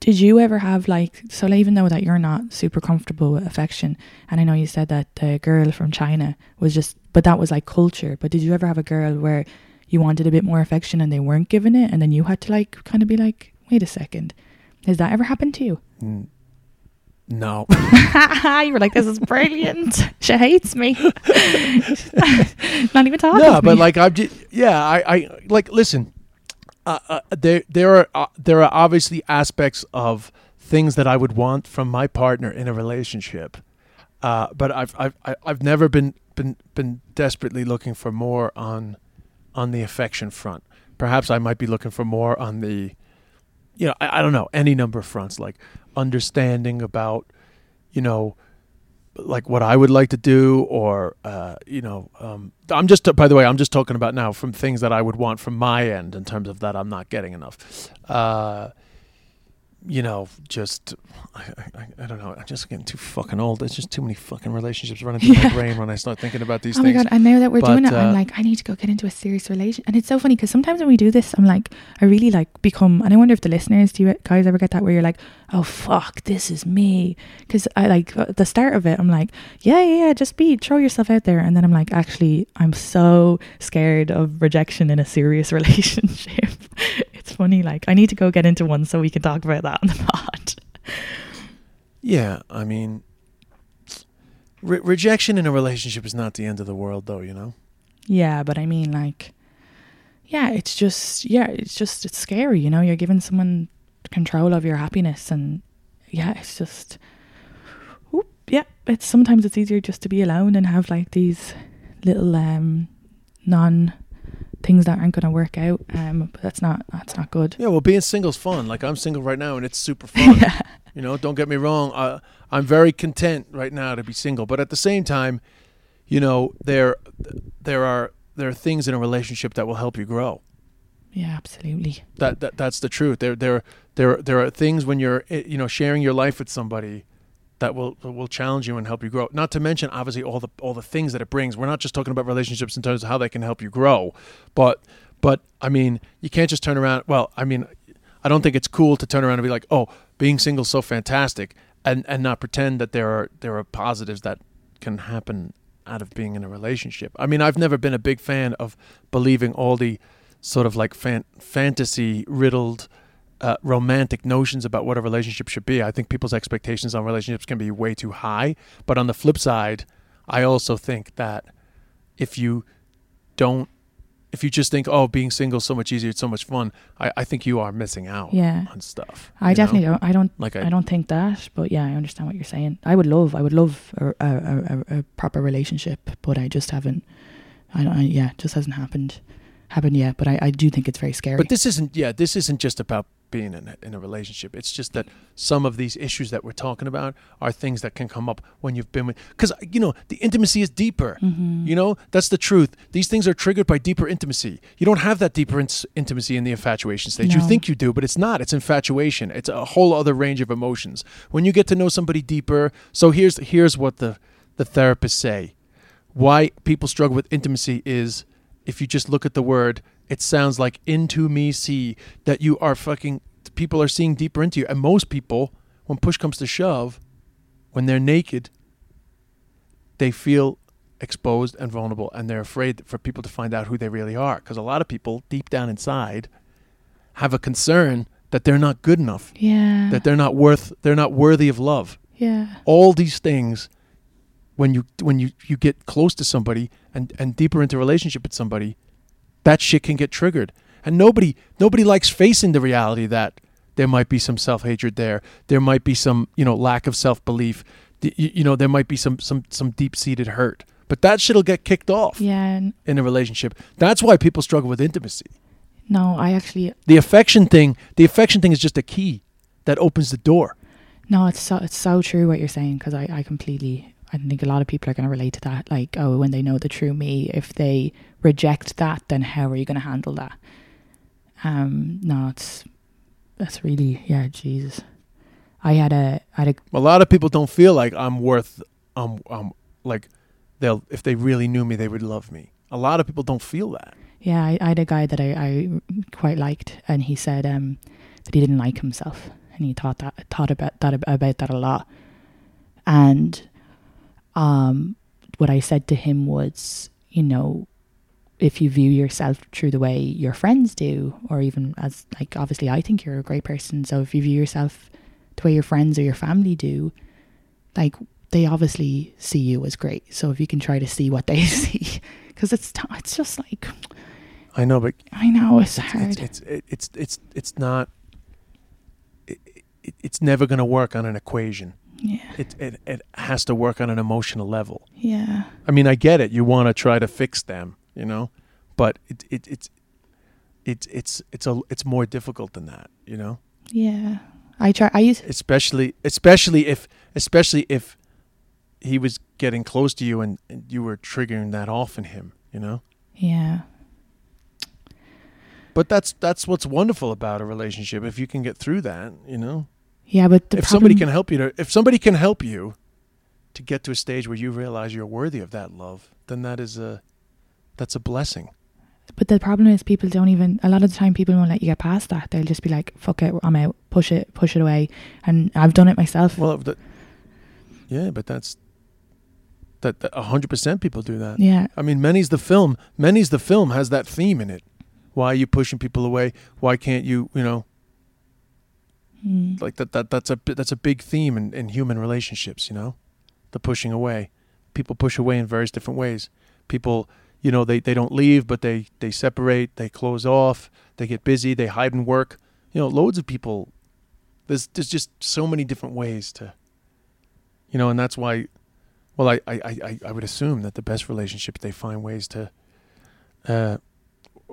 did you ever have like so even though that you're not super comfortable with affection and I know you said that the girl from China was just but that was like culture but did you ever have a girl where you wanted a bit more affection and they weren't giving it and then you had to like kind of be like wait a second. Has that ever happened to you? N- No, you were like this is brilliant. She hates me. Not even talking no, but me. like I'm just yeah, I I like listen. Uh, uh, there there are uh, there are obviously aspects of things that I would want from my partner in a relationship, uh, but I've I've I- I've never been been been desperately looking for more on on the affection front. Perhaps I might be looking for more on the, you know, I, I don't know any number of fronts like understanding about, you know, like what I would like to do, or uh, you know, um, I'm just by the way, I'm just talking about now from things that I would want from my end in terms of that I'm not getting enough. Uh, you know, just I, I, I don't know. I'm just getting too fucking old. There's just too many fucking relationships running through my brain when I start thinking about these Oh my things. god! And now that we're But, doing it, uh, I'm like, I need to go get into a serious relation. And it's so funny because sometimes when we do this, I'm like, I really like become. And I wonder if the listeners, do you guys ever get that where you're like, oh fuck, this is me? Because I like at the start of it, I'm like, yeah, yeah, yeah, just be, throw yourself out there. And then I'm like, actually, I'm so scared of rejection in a serious relationship. It's funny. Like, I need to go get into one so we can talk about that on the pod. Yeah, I mean, re- rejection in a relationship is not the end of the world, though. You know. Yeah, but I mean, like, yeah, it's just, yeah, it's just, it's scary, you know? You're giving someone control of your happiness, and yeah, it's just, whoop, yeah, it's sometimes it's easier just to be alone and have like these little, um, non things that aren't going to work out. Um, but that's not, that's not good. Yeah, well, being single's fun. Like I'm single right now, and it's super fun. yeah. You know, don't get me wrong. Uh, I'm very content right now to be single, but at the same time, you know, there there are there are things in a relationship that will help you grow. Yeah, absolutely. That, that that's the truth. There there there there are things when you're eh, you know sharing your life with somebody that will will challenge you and help you grow. Not to mention obviously all the all the things that it brings. We're not just talking about relationships in terms of how they can help you grow, but but I mean, you can't just turn around. Well, I mean, I don't think it's cool to turn around and be like, "Oh, being single's so fantastic," and and not pretend that there are there are positives that can happen out of being in a relationship. I mean, I've never been a big fan of believing all the sort of like fan- fantasy riddled uh, romantic notions about what a relationship should be. I think people's expectations on relationships can be way too high. But on the flip side, I also think that if you don't, if you just think, oh, being single is so much easier, it's so much fun, I, I think you are missing out Yeah. on stuff. I definitely know? don't. I don't. like. I don't think that, but yeah, I understand what you're saying. I would love, I would love a, a, a, a proper relationship, but I just haven't. I don't. I, yeah, it just hasn't happened, happened yet. But I, I do think it's very scary. But this isn't. Yeah, this isn't just about being in a, in a relationship. It's just that some of these issues that we're talking about are things that can come up when you've been with. Because you know the intimacy is deeper. Mm-hmm. You know that's the truth. These things are triggered by deeper intimacy. You don't have that deeper in- intimacy in the infatuation stage. You think you do, but it's not. It's infatuation. It's a whole other range of emotions. When you get to know somebody deeper. So here's here's what the the therapists say. Why people struggle with intimacy is if you just look at the word, it sounds like into me see that you are fucking people are seeing deeper into you. And most people, when push comes to shove, when they're naked, they feel exposed and vulnerable and they're afraid for people to find out who they really are. Because a lot of people deep down inside have a concern that they're not good enough, Yeah. that they're not worth they're not worthy of love yeah. all these things when you when you you get close to somebody and and deeper into relationship with somebody that shit can get triggered. And nobody nobody likes facing the reality that there might be some self-hatred there. There might be some you know lack of self-belief. You, you know there might be some some some deep-seated hurt. But that shit'll get kicked off Yeah. in a relationship. That's why people struggle with intimacy. No, I actually the affection thing the affection thing is just a key that opens the door. No. It's so it's so true what you're saying because I I completely I think a lot of people are going to relate to that. Like oh, when they know the true me, if they reject that, then how are you going to handle that? Um. No, it's that's really yeah. Jesus. I had a I had a A lot of people don't feel like I'm worth um um like they'll if they really knew me they would love me. A lot of people don't feel that. Yeah, I, I had a guy that I, I quite liked, and he said um, that he didn't like himself, and he thought that thought about that about that a lot. And um, what I said to him was, you know, if you view yourself through the way your friends do, or even as like obviously I think you're a great person, so if you view yourself the way your friends or your family do, like they obviously see you as great. So if you can try to see what they see, because it's t- it's just like I know, but I know it's, it's hard. it's it's it's it's, it's not. It, it, it's never going to work on an equation. Yeah, It, it it has to work on an emotional level. yeah, I mean, I get it. You want to try to fix them, you know, but it, it it's it's it's it's a it's more difficult than that, you know. yeah. I try. I use especially especially if especially if he was getting close to you and, and you were triggering that off in him you know yeah, but that's that's what's wonderful about a relationship if you can get through that you know yeah. But the if somebody can help you to if somebody can help you to get to a stage where you realize you're worthy of that love then that is a that's a blessing But the problem is, people don't even. A lot of the time, people won't let you get past that. They'll just be like, "Fuck it, I'm out. Push it, push it away." And I've done it myself. well the, yeah but that's that that- a hundred percent people do that yeah, I mean, Many's the film. Many's the film has that theme in it. Why are you pushing people away? Why can't you? You know, Mm. like that. That that's a that's a big theme in, in human relationships. You know, the pushing away. People push away in various different ways. People, you know, they, they don't leave, but they they separate. They close off. They get busy. They hide and work. You know, loads of people. There's there's just so many different ways to. You know, and that's why. Well, I, I, I, I would assume that the best relationships they find ways to uh,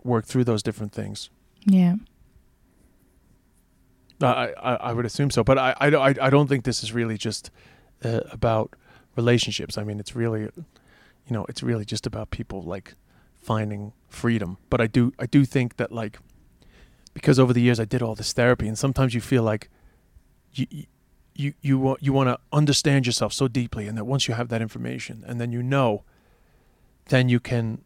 work through those different things. yeah, I, I, I would assume so, but I, I, I don't think this is really just uh, about relationships. I mean, it's really, you know, it's really just about people like finding freedom. But I do I do think that like because over the years I did all this therapy, and sometimes you feel like you you you want you want to understand yourself so deeply, and that once you have that information, and then you know, then you can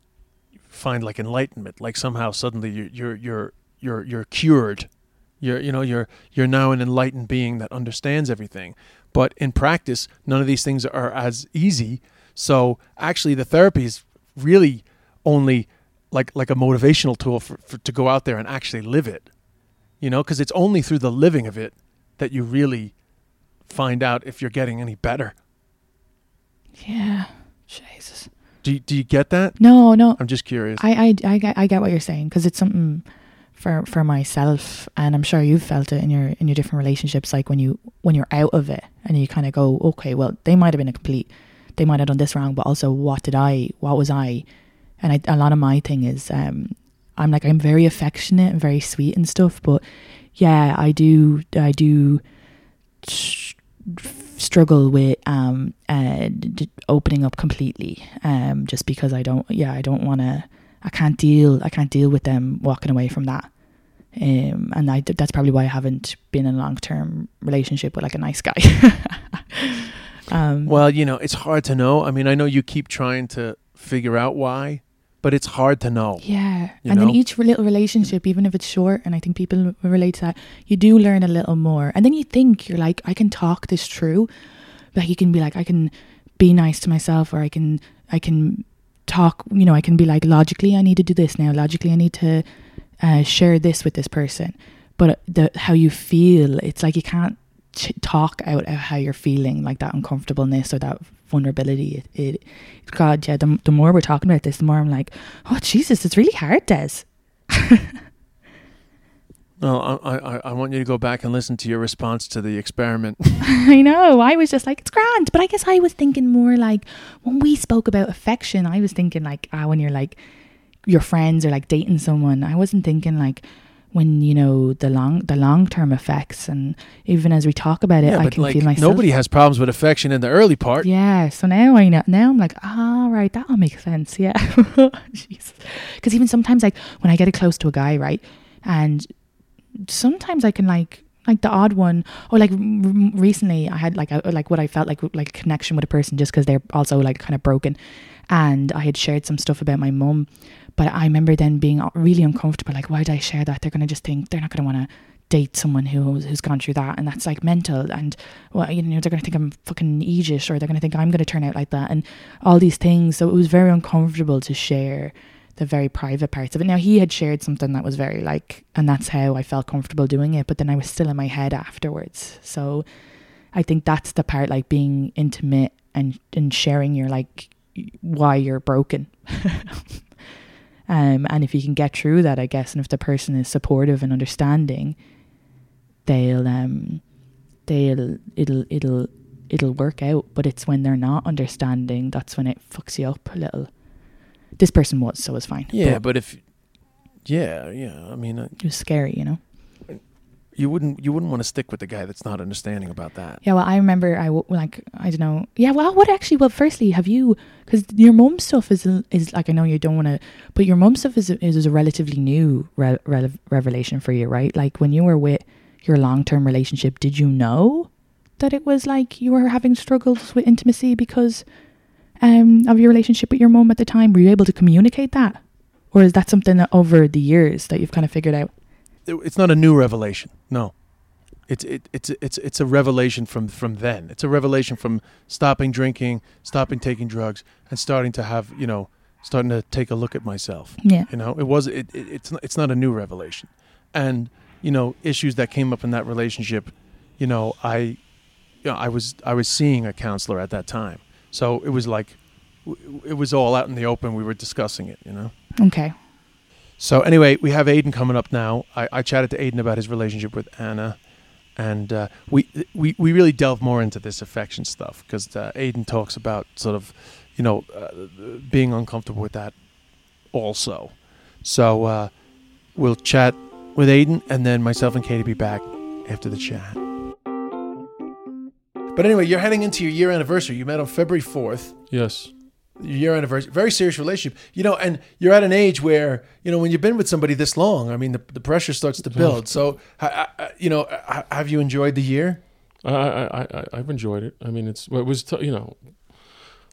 find like enlightenment. Like somehow suddenly you're you're you're you're, you're cured you're you know you're you're now an enlightened being that understands everything. But in practice, none of these things are as easy. So actually, the therapy is really only like like a motivational tool for, for to go out there and actually live it. You know, because it's only through the living of it that you really find out if you're getting any better. yeah. Jesus. Do you, do you get that? No, no. I'm just curious. I, I, I, get, I get what you're saying because it's something for for myself, and I'm sure you've felt it in your in your different relationships. Like when you when you're out of it, and you kind of go, okay, well, they might have been a complete, they might have done this wrong, but also what did I, what was I, and I, a lot of my thing is, um, I'm like I'm very affectionate and very sweet and stuff, but yeah, I do. I do struggle with um uh, d- opening up completely. Um, just because I don't. Yeah, I don't want to. I can't deal. I can't deal with them walking away from that. Um, and I, that's probably why I haven't been in a long term relationship with like a nice guy. um, Well, you know, it's hard to know. I mean, I know you keep trying to figure out why, but it's hard to know. Yeah. And know? then each little relationship, even if it's short, and I think people relate to that, you do learn a little more. And then you think you're like, I can talk this through. Like you can be like, I can be nice to myself, or I can, I can talk. You know, I can be like, logically, I need to do this now. Logically, I need to uh, share this with this person. But the how you feel, it's like you can't ch- talk out how you're feeling, like that uncomfortableness or that vulnerability. It, it God, yeah. The, the more we're talking about this, the more I'm like, oh Jesus, it's really hard, Des. No, I, I, I want you to go back and listen to your response to the experiment. I know. I was just like, it's grand. But I guess I was thinking more like when we spoke about affection, I was thinking like, ah, when you're like your friends or like dating someone. I wasn't thinking like when you know the long the long term effects. And even as we talk about it, yeah, I can like feel myself. nobody has problems with affection in the early part. Yeah, so now I know. Now I'm like, ah, right, that all makes sense. Yeah, Jesus. Because even sometimes, like when I get close to a guy, right, and sometimes I can like like the odd one, or like r- recently I had like a, like what I felt like like connection with a person just because they're also like kind of broken, and I had shared some stuff about my mum, but I remember then being really uncomfortable. Like, why did I share that? They're gonna just think they're not gonna want to date someone who's who's gone through that, and that's like mental. And well, you know, they're gonna think I'm fucking Egish, or they're gonna think I'm gonna turn out like that, and all these things. So it was very uncomfortable to share the very private parts of it. Now he had shared something that was very like, and that's how I felt comfortable doing it. But then I was still in my head afterwards. So I think that's the part, like being intimate and and sharing your like why you're broken. um, and if you can get through that, I guess, and if the person is supportive and understanding, they'll um, they'll it'll it'll it'll work out. But it's when they're not understanding that's when it fucks you up a little. This person was, so it was fine. Yeah, but but if yeah, yeah, I mean, it was scary, you know. you wouldn't you wouldn't want to stick with the guy that's not understanding about that. Yeah, well, I remember I w- like I don't know. Yeah, well, what actually? Well, firstly, have you? Because your mum stuff is is like I know you don't want to, but your mum stuff is is a relatively new re- re- revelation for you, right? Like when you were with your long term relationship, did you know that it was like you were having struggles with intimacy because um of your relationship with your mom at the time? Were you able to communicate that, or is that something that over the years that you've kind of figured out? It's not a new revelation. No. It's it, it's it's it's a revelation from from then. It's a revelation from stopping drinking, stopping taking drugs, and starting to have you know starting to take a look at myself. Yeah, You know, it was it, it it's not, it's not a new revelation, and you know issues that came up in that relationship. You know, I, you know, I was I was seeing a counselor at that time, so it was like, it was all out in the open. We were discussing it. You know. okay. So anyway, we have Aidan coming up now. I, I chatted to Aidan about his relationship with Anna, and uh, we we we really delve more into this affection stuff because uh, Aidan talks about sort of, you know, uh, being uncomfortable with that, also. So uh, we'll chat with Aidan, and then myself and Katie be back after the chat. But anyway, you're heading into your year anniversary. You met on February fourth Yes. your year anniversary, very serious relationship, you know, and you're at an age where, you know, when you've been with somebody this long, I mean, the, the pressure starts to build. So, ha- uh, you know, ha- have you enjoyed the year? I, I, I, I've enjoyed it. I mean, it's well, it was t- you know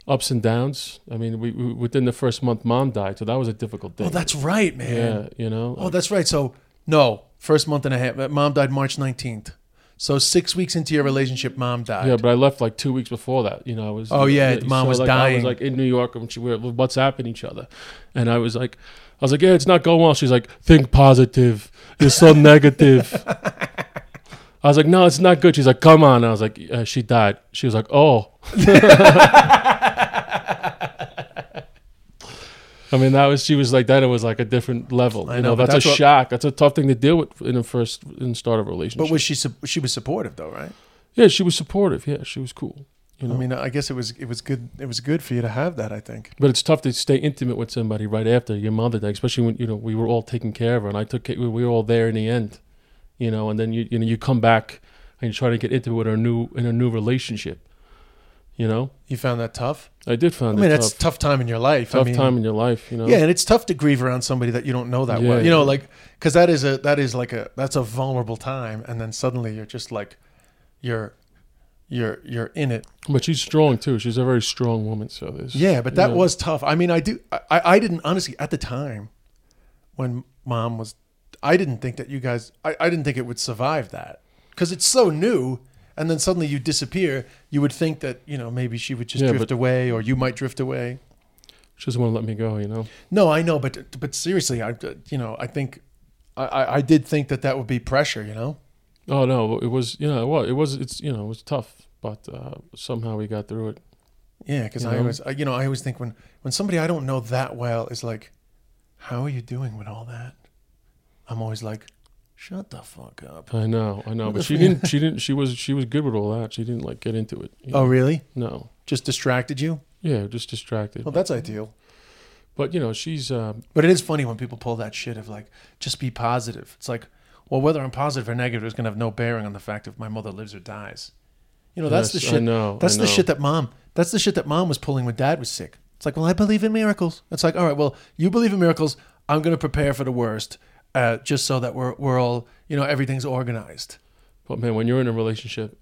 ups and downs. I mean, we, we within the first month, mom died, so that was a difficult day. Oh, that's right, man. yeah, you know. Oh, that's right. So, no, first month and a half. Uh, mom died March 19th. So, six weeks into your relationship, mom died. yeah, but I left like two weeks before that. You know, I was. Oh, yeah, mom was like, I was like in New York, and she, we were WhatsApping each other, and I was like, I was like, yeah, it's not going well. She's like, think positive. You're so negative. I was like, no, it's not good. She's like, come on. I was like, uh, she died. She was like, oh. I mean, that was she was like that. It was like a different level. I You know, know, that's, that's a what- shock. That's a tough thing to deal with in the first in the start of a relationship. But was she she was supportive though, right? yeah, she was supportive. Yeah, she was cool. You know, I mean, I guess it was it was good it was good for you to have that. I think. but it's tough to stay intimate with somebody right after your mother died, especially when you know we were all taking care of her, and I took we were all there in the end. you know, and then you you know you come back and you try to get into it in a new in a new relationship, you know. You found that tough? I did find. That. I mean, that's a tough, tough time in your life. tough I mean, time in your life, you know. Yeah, and it's tough to grieve around somebody that you don't know that well. Yeah. You know, like because that is a that is like a that's a vulnerable time, and then suddenly you're just like you're you're you're in it. But she's strong too. She's a very strong woman. So there's Yeah, but that you know, was tough. I mean, I do. I, I didn't honestly at the time when mom was. I didn't think that you guys. I, I didn't think it would survive that because it's so new. And then suddenly you disappear. You would think that you know maybe she would just Yeah, drift away, or you might drift away. she doesn't want to let me go. You know. No, I know, but but seriously, I you know I think I, I did think that that would be pressure. You know. Oh no, it was you know what it was. It's you know it was tough, but uh, somehow we got through it. Yeah, because I know? always, I, you know, I always think when when somebody I don't know that well is like, "How are you doing with all that?" I'm always like, "Shut the fuck up." I know, I know, but she didn't. She didn't. She was. She was good with all that. She didn't like get into it. you Oh, know? really? no. Just distracted you? Yeah, just distracted. Well, that's ideal. But you know, she's. Uh, But it is funny when people pull that shit of like, just be positive. It's like, well, whether I'm positive or negative is going to have no bearing on the fact if my mother lives or dies. You know, that's the yes, shit. I know. That's I the know. shit that mom. That's the shit that mom was pulling when dad was sick. It's like, well, I believe in miracles. It's like, all right, well, you believe in miracles. I'm going to prepare for the worst, uh, just so that we're we're all, you know, everything's organized. But man, when you're in a relationship,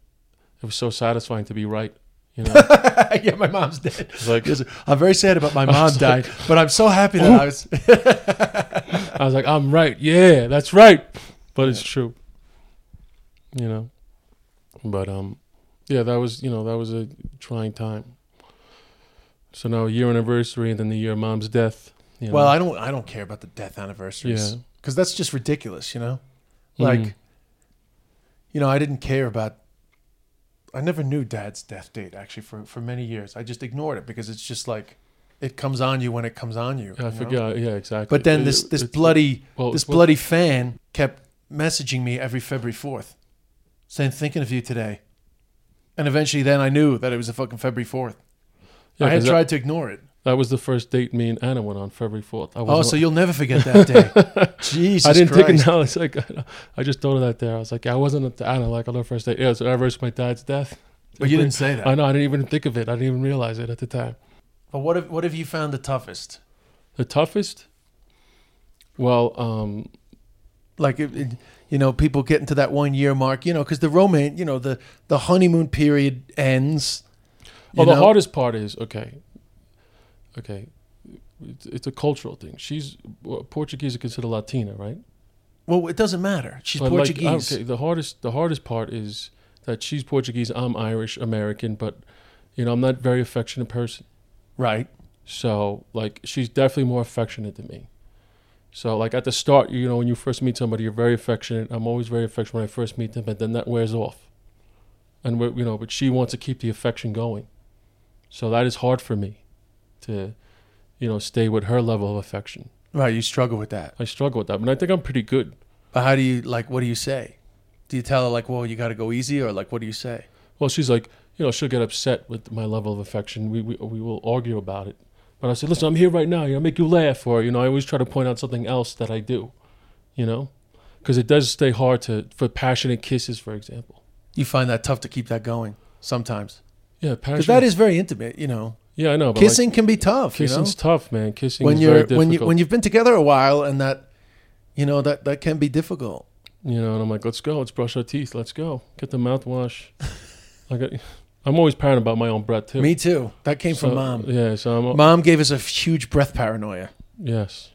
it was so satisfying to be right. You know, yeah, my mom's dead. Like I'm very sad about my mom dying, but I'm so happy that I was. I was like, I'm right. Yeah, that's right. But it's true. You know. But um, yeah, that was you know that was a trying time. So now a year anniversary, and then the year of mom's death. You know? Well, I don't. I don't care about the death anniversaries Yeah. Because that's just ridiculous. You know, like, Mhm. you know, I didn't care about. I never knew Dad's death date actually for for many years. I just ignored it because it's just like, it comes on you when it comes on you. I you know? forgot. Yeah, exactly. But then this this it's- bloody well, this well, bloody fan kept messaging me every February fourth, saying thinking of you today, and eventually then I knew that it was a fucking February fourth. yeah, I had 'cause that, tried to ignore it. That was the first date me and Anna went on February fourth. I Oh, so you'll never forget that day. Jesus I didn't Christ. think it now. It's like I just thought of that there. I was like, I wasn't at the Anna like on our first date. Yeah, it's anniversary of my dad's death. But you didn't say that. I know. I didn't even think of it. I didn't even realize it at the time. But what have what have you found the toughest? The toughest. Well, um, Like, it, it- you know, people getting to that one year mark. You know, because the romance, you know, the the honeymoon period ends. oh, you the hardest part is okay. Okay, it's, it's a cultural thing. She's well, Portuguese are considered Latina, right? Well, it doesn't matter. She's But, like, Portuguese. okay, the hardest the hardest part is that she's Portuguese. I'm Irish American, but you know I'm not a very affectionate person. Right. So like she's definitely more affectionate than me. So like at the start, you know, when you first meet somebody, you're very affectionate. I'm always very affectionate when I first meet them, but then that wears off. And you know, but she wants to keep the affection going. So that is hard for me to, you know, stay with her level of affection. Right. You struggle with that. I struggle with that, but I think I'm pretty good. But how do you like? What do you say? Do you tell her like, well, you got to go easy, or like, what do you say? Well, she's like, you know, she'll get upset with my level of affection. We we, we will argue about it. But I said, listen, I'm here right now. You know, make you laugh, or you know, I always try to point out something else that I do. You know, because it does stay hard to for passionate kisses, for example. You find that tough to keep that going sometimes Yeah, because that is very intimate. You know, yeah, I know. But like, kissing can be tough. You know? kissing's tough, man. Kissing when is you're very difficult. when you when you've been together a while and that, you know, that that can be difficult. you know, and I'm like, let's go, let's brush our teeth, let's go, get the mouthwash. I got. I'm always paranoid about my own breath too. Me too. That came So- from mom. Yeah, so I'm. Mom gave us a huge breath paranoia. Yes.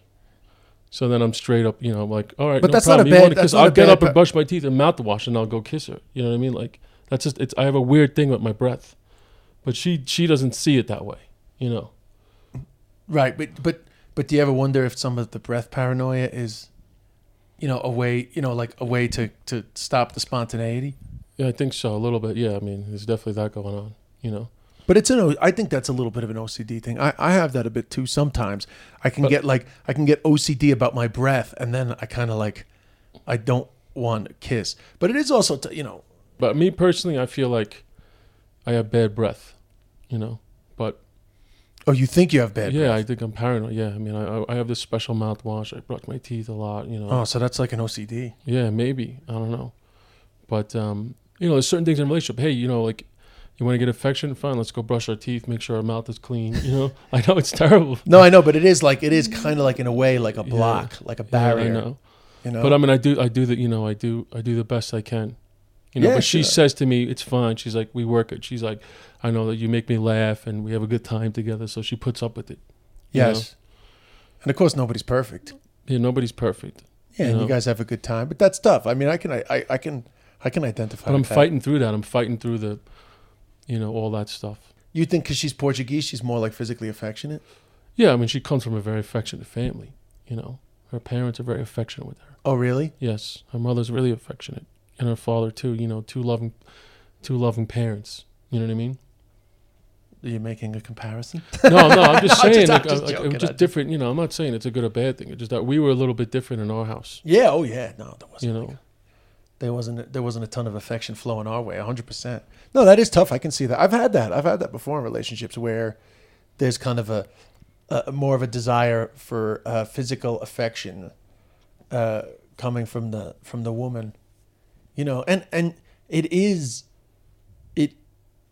So then I'm straight up, you know, I'm like, all right, But no that's not a problem. Bad- want to that's kiss? not I'll get up and brush my teeth and mouthwash, and I'll go kiss her. You know what I mean? Like that's just it's. I have a weird thing with my breath, but she she doesn't see it that way. You know. Right, but but but do you ever wonder if some of the breath paranoia is, you know, a way, you know, like a way to to stop the spontaneity? Yeah, I think so a little bit. Yeah, I mean, there's definitely that going on. You know. But it's an O- I think that's a little bit of an OCD thing. I, I have that a bit too sometimes. I can But- get like I can get OCD about my breath, and then I kind of like I don't want to kiss. But it is also t- you know But me personally, I feel like I have bad breath. You know. But Oh, you think you have bad yeah, breath? I think I'm paranoid. Yeah, I mean, I I- have this special mouthwash. I brush my teeth a lot. You know. Oh, so that's like an OCD. Yeah, maybe. I don't know. But um, you know, there's certain things in a relationship. Hey, you know, like you want to get affection, fine, let's go brush our teeth, make sure our mouth is clean. You know, I know it's terrible. No, I know, but it is like it is kind of like in a way like a Yeah. block, like a Yeah, barrier. I know. You know. But I mean, I do, I do the, you know, I do, I do the best I can. You know, Yeah, but she sure. says to me, "It's fine." She's like, "We work it." She's like, "I know that you make me laugh and we have a good time together," so she puts up with it. yes. And of course, nobody's perfect. Yeah, nobody's perfect, Yeah, You and know. you guys have a good time, but that's tough. I mean, I can, I, I, can, I can identify. but I'm with that. fighting through that. I'm fighting through the, you know, all that stuff. You think because she's Portuguese, she's more like physically affectionate? Yeah, I mean, she comes from a very affectionate family. You know, her parents are very affectionate with her. Oh, really? Yes, her mother's really affectionate, and her father too. You know, two loving, two loving parents. You know what I mean? Are you making a comparison? No, no, I'm just I'm saying, just- I'm like, just uh, like, joking, it was just just- different. You know, I'm not saying it's a good or bad thing. It's just that we were a little bit different in our house. Yeah. Oh, yeah. No, there wasn't. You like- know, there wasn't. There wasn't a ton of affection flowing our way. hundred percent. No, that is tough. I can see that. I've had that. I've had that before in relationships where there's kind of a, a more of a desire for uh, physical affection uh, coming from the from the woman. You know, and and it is, it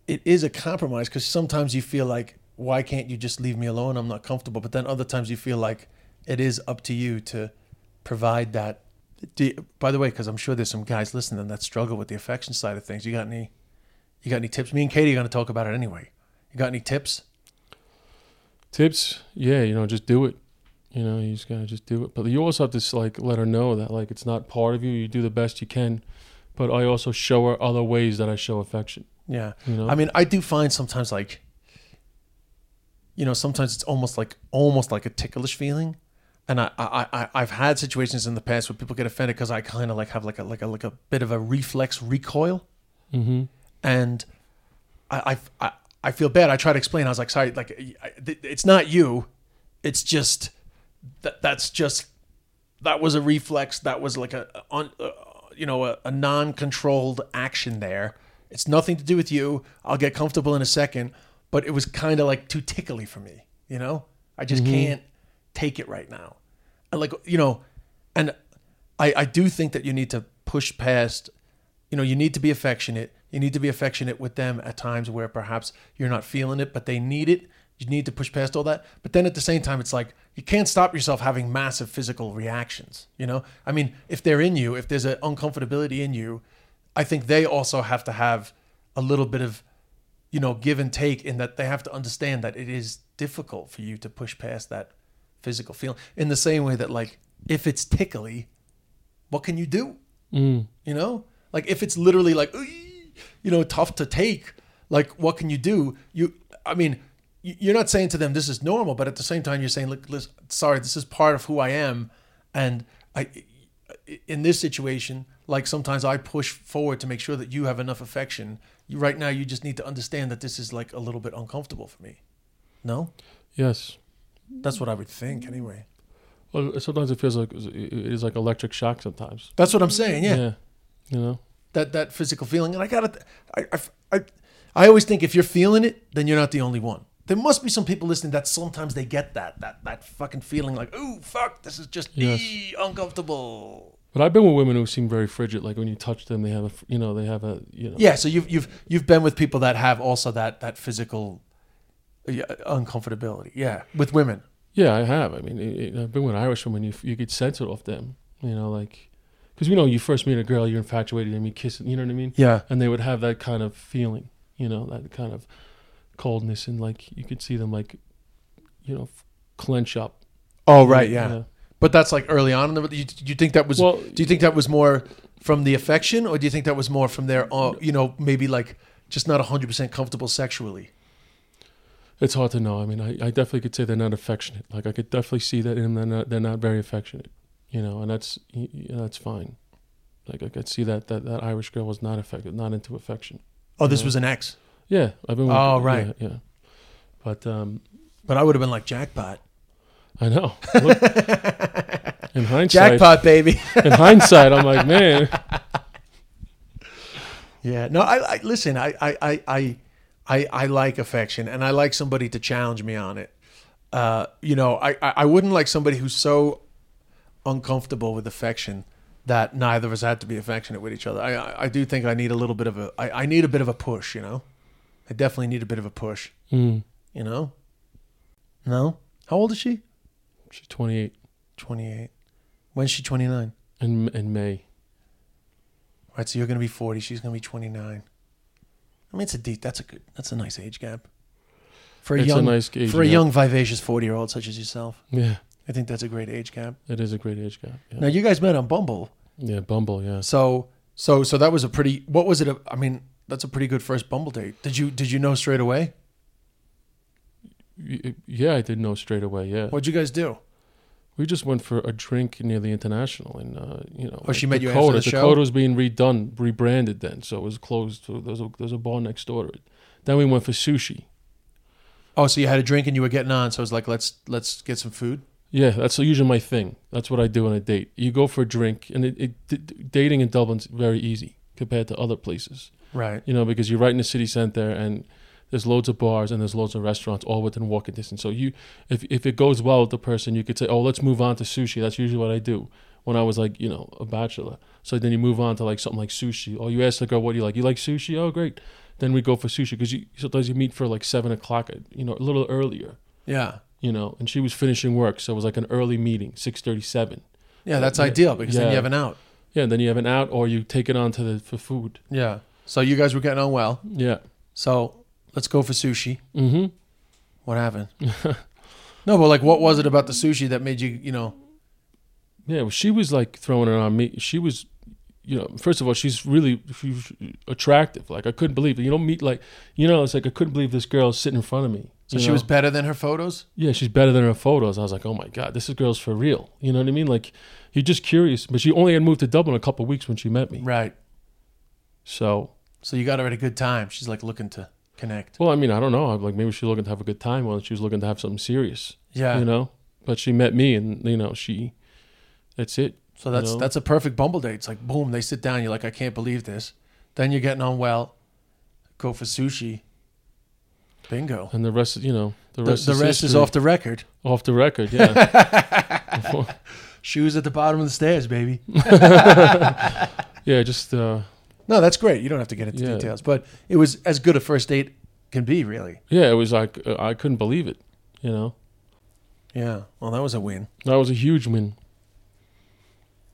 it is a compromise because sometimes you feel like why can't you just leave me alone? I'm not comfortable. But then other times you feel like it is up to you to provide that. You- by the way, because I'm sure there's some guys listening that struggle with the affection side of things. You got any? You got any tips? Me and Katie are going to talk about it anyway. You got any tips? tips, yeah, you know, just do it. You know, you just gotta just do it. But you also have to like let her know that like it's not part of you. You do the best you can. But I also show her other ways that I show affection. Yeah. You know, I mean, I do find sometimes like, you know, sometimes it's almost like almost like a ticklish feeling, and I I, I I've had situations in the past where people get offended because I kind of like have like a like a like a bit of a reflex recoil, mm-hmm. and I I I, feel bad. I try to explain. I was like, sorry, like it's not you, it's just that that's just that was a reflex. That was like a, a you know a, a non-controlled action there. It's nothing to do with you. I'll get comfortable in a second, but it was kind of like too tickly for me. You know, I just mm-hmm. can't take it right now. And like you know, and I I do think that you need to push past. You know, you need to be affectionate. You need to be affectionate with them at times where perhaps you're not feeling it, but they need it. You need to push past all that. But then at the same time, it's like you can't stop yourself having massive physical reactions. You know, I mean, if they're in you, if there's an uncomfortability in you, I think they also have to have a little bit of, you know, give and take in that they have to understand that it is difficult for you to push past that physical feeling. In the same way that, like, if it's tickly, what can you do? mm. You know, like if it's literally like, you know, tough to take. Like, what can you do? You, I mean, you're not saying to them this is normal, but at the same time, you're saying, look, listen, sorry, this is part of who I am, and I, in this situation, like sometimes I push forward to make sure that you have enough affection. You, right now, you just need to understand that this is like a little bit uncomfortable for me. No, yes. that's what I would think anyway. Well, sometimes it feels like it is like electric shock. Sometimes. That's what I'm saying. yeah. Yeah. You know. that that physical feeling and i gotta I, I i i always think if you're feeling it then you're not the only one there must be some people listening that sometimes they get that that that fucking feeling like oh fuck this is just Yes. ee, uncomfortable But I've been with women who seem very frigid. Like when you touch them, they have a you know, they have a, you know. yeah so you've you've you've been with people that have also that that physical uncomfortability yeah with women Yeah, I have. I mean, it, I've been with Irish women. You you get sense it off them. You know, like because you know you first meet a girl, you're infatuated, and you kiss. You know what I mean? yeah And they would have that kind of feeling. You know, that kind of coldness, and like you could see them like, you know, f- clench up. oh right yeah, but that's like early on in the you, you think that was Well, do you think that was more from the affection or do you think that was more from their uh, you know maybe like just not 100% comfortable sexually It's hard to know. I mean, I, I definitely could say they're not affectionate. Like I could definitely see that in them. They're not, they're not very affectionate. You know, and that's y- y- that's fine. Like I could see that that that Irish girl was not affected, not into affection. oh this Yeah. was an ex Yeah, I've been. With, Oh, right. Yeah, but um, But I would have been like jackpot. I know. Look, in hindsight, Jackpot, baby. in hindsight, I'm like, man, yeah. No, I, I listen. I, I, I, I, I I like affection, and I like somebody to challenge me on it. Uh, you know, I, I I wouldn't like somebody who's so uncomfortable with affection that neither of us had to be affectionate with each other. I I, I do think I need a little bit of a I, I need a bit of a push. You know, I definitely need a bit of a push. Mm. You know, no. How old is she? She's 28 Twenty eight. When's she twenty nine? in in May. Right, so you're gonna be forty. She's gonna be twenty nine. I mean, it's a deep. That's a good. That's a nice age gap. For a It's a young, nice age for a gap. young, vivacious forty year old such as yourself, Yeah, I think that's a great age gap. it is a great age gap. Yeah, Now you guys met on Bumble, yeah Bumble. Yeah. so so so that was a pretty. What was it? I mean, that's a pretty good first Bumble date. Did you did you know straight away? Y- Yeah, I did know straight away. Yeah, What'd you guys do? we just went for a drink near the International, and uh, you know, Oh, she met you after Dakota. the show? Dakota was being redone, rebranded then, so it was closed. So there's a there's a bar next door to it. Then we went for sushi. Oh, so you had a drink and you were getting on. So I was like, let's let's get some food. Yeah, that's usually my thing. That's what I do on a date. You go for a drink, and it, it d- dating in Dublin's very easy compared to other places. Right. You know, because you're right in the city center, and there's loads of bars and there's loads of restaurants all within walking distance. So you, if if it goes well with the person, you could say, "Oh, let's move on to sushi." That's usually what I do when I was like, you know, a bachelor. So then you move on to like something like sushi. Or you ask the girl, "What do you like?" You like sushi? Oh, great. Then we go for sushi because you sometimes you meet for like seven o'clock, you know, a little earlier. Yeah. You know, and she was finishing work, so it was like an early meeting, six thirty-seven. Yeah, that's Yeah. ideal because then you have an out. Yeah, and then you have an out, or you take it on to the for food. Yeah. So you guys were getting on well. Yeah. So let's go for sushi. Mm-hmm. What happened? no, but like, what was it about the sushi that made you, you know? Yeah, well, she was like throwing it on me. She was, you know, first of all, she's really she's attractive. Like I couldn't believe it. You don't meet like, you know, it's like I couldn't believe this girl sitting in front of me. So she know? was better than her photos. yeah, she's better than her photos. I was like, oh my god, this is girl's for real. You know what I mean? Like, you're just curious. But she only had moved to Dublin a couple of weeks when she met me. Right. So, So you got her at a good time. She's like looking to connect. well, I mean, I don't know. I'm like maybe she's looking to have a good time, while she was looking to have something serious. Yeah. You know, but she met me, and you know, she, that's it. so that's you know? that's a perfect Bumble date. It's like boom, they sit down. You're like, I can't believe this. Then you're getting on well. Go for sushi. Bingo. And the rest, you know, the The, rest, the is, rest is off the record. off the record. Yeah. Shoes at the bottom of the stairs, baby. Yeah, just uh, No, that's great. You don't have to get into Yeah. details, but it was as good a first date can be, really. yeah, it was like uh, I couldn't believe it. You know, Yeah. Well, that was a win. that was a huge win.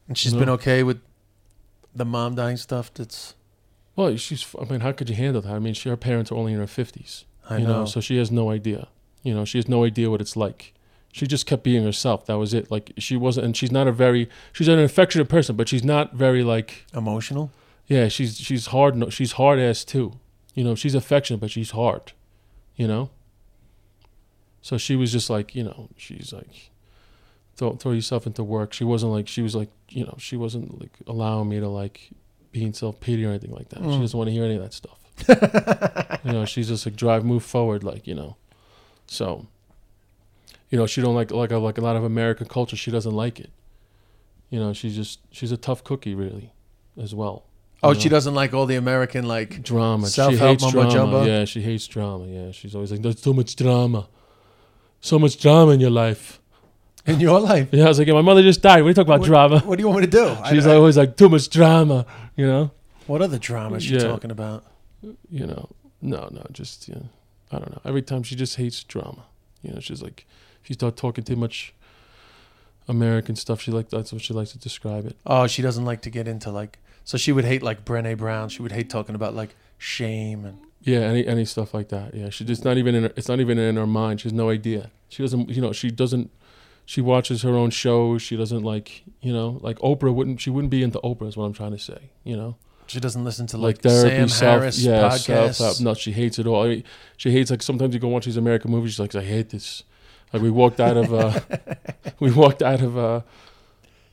And she's No. been okay with the mom dying stuff. That's Well, she's. I mean, how could you handle that? I mean, she, her parents are only in her fifties. I you know. so she has no idea. You know, she has no idea what it's like. She just kept being herself. That was it. Like she wasn't, and she's not a very. She's an affectionate person, but she's not very like. emotional. Yeah, she's she's hard. She's hard ass too. You know, she's affectionate, but she's hard. You know. So she was just like, you know, she's like, throw throw yourself into work. She wasn't like, she was like, you know, she wasn't like allowing me to like be in self pity or anything like that. She Mm. doesn't want to hear any of that stuff. you know, she's just like drive, move forward, like you know. So, you know, she don't like like a, like a lot of American culture. She doesn't like it. You know, she's just she's a tough cookie, really, as well. Oh, you she uh-huh. doesn't like all the American like. drama. she Self-help hates mumbo drama. jumbo? Yeah, she hates drama. Yeah, she's always like, "There's too much drama, so much drama in your life." In your life, Yeah, I was like, yeah, "My mother just died. What are you talking about What- drama?" what do you want me to do? She's I- always like, "Too much drama," you know. what other drama is she Yeah. talking about? You know, no, no, just yeah, I don't know. Every time she just hates drama. You know, she's like, if you start talking too much American stuff, she like that's what she likes to describe it. Oh, she doesn't like to get into like. So she would hate like Brene Brown. She would hate talking about like shame and. Yeah, any any stuff like that. Yeah, she just not even in her, it's not even in her mind. She has no idea. She doesn't, you know, she doesn't. She watches her own shows. She doesn't like, you know, like Oprah wouldn't. She wouldn't be into Oprah. Is what I'm trying to say. You know, She doesn't listen to like, like, therapy, Sam self, Harris yeah, podcasts. self. No, she hates it all. I mean, she hates like sometimes you go watch these American movies. She's like, I hate this. Like we walked out of, uh we walked out of, uh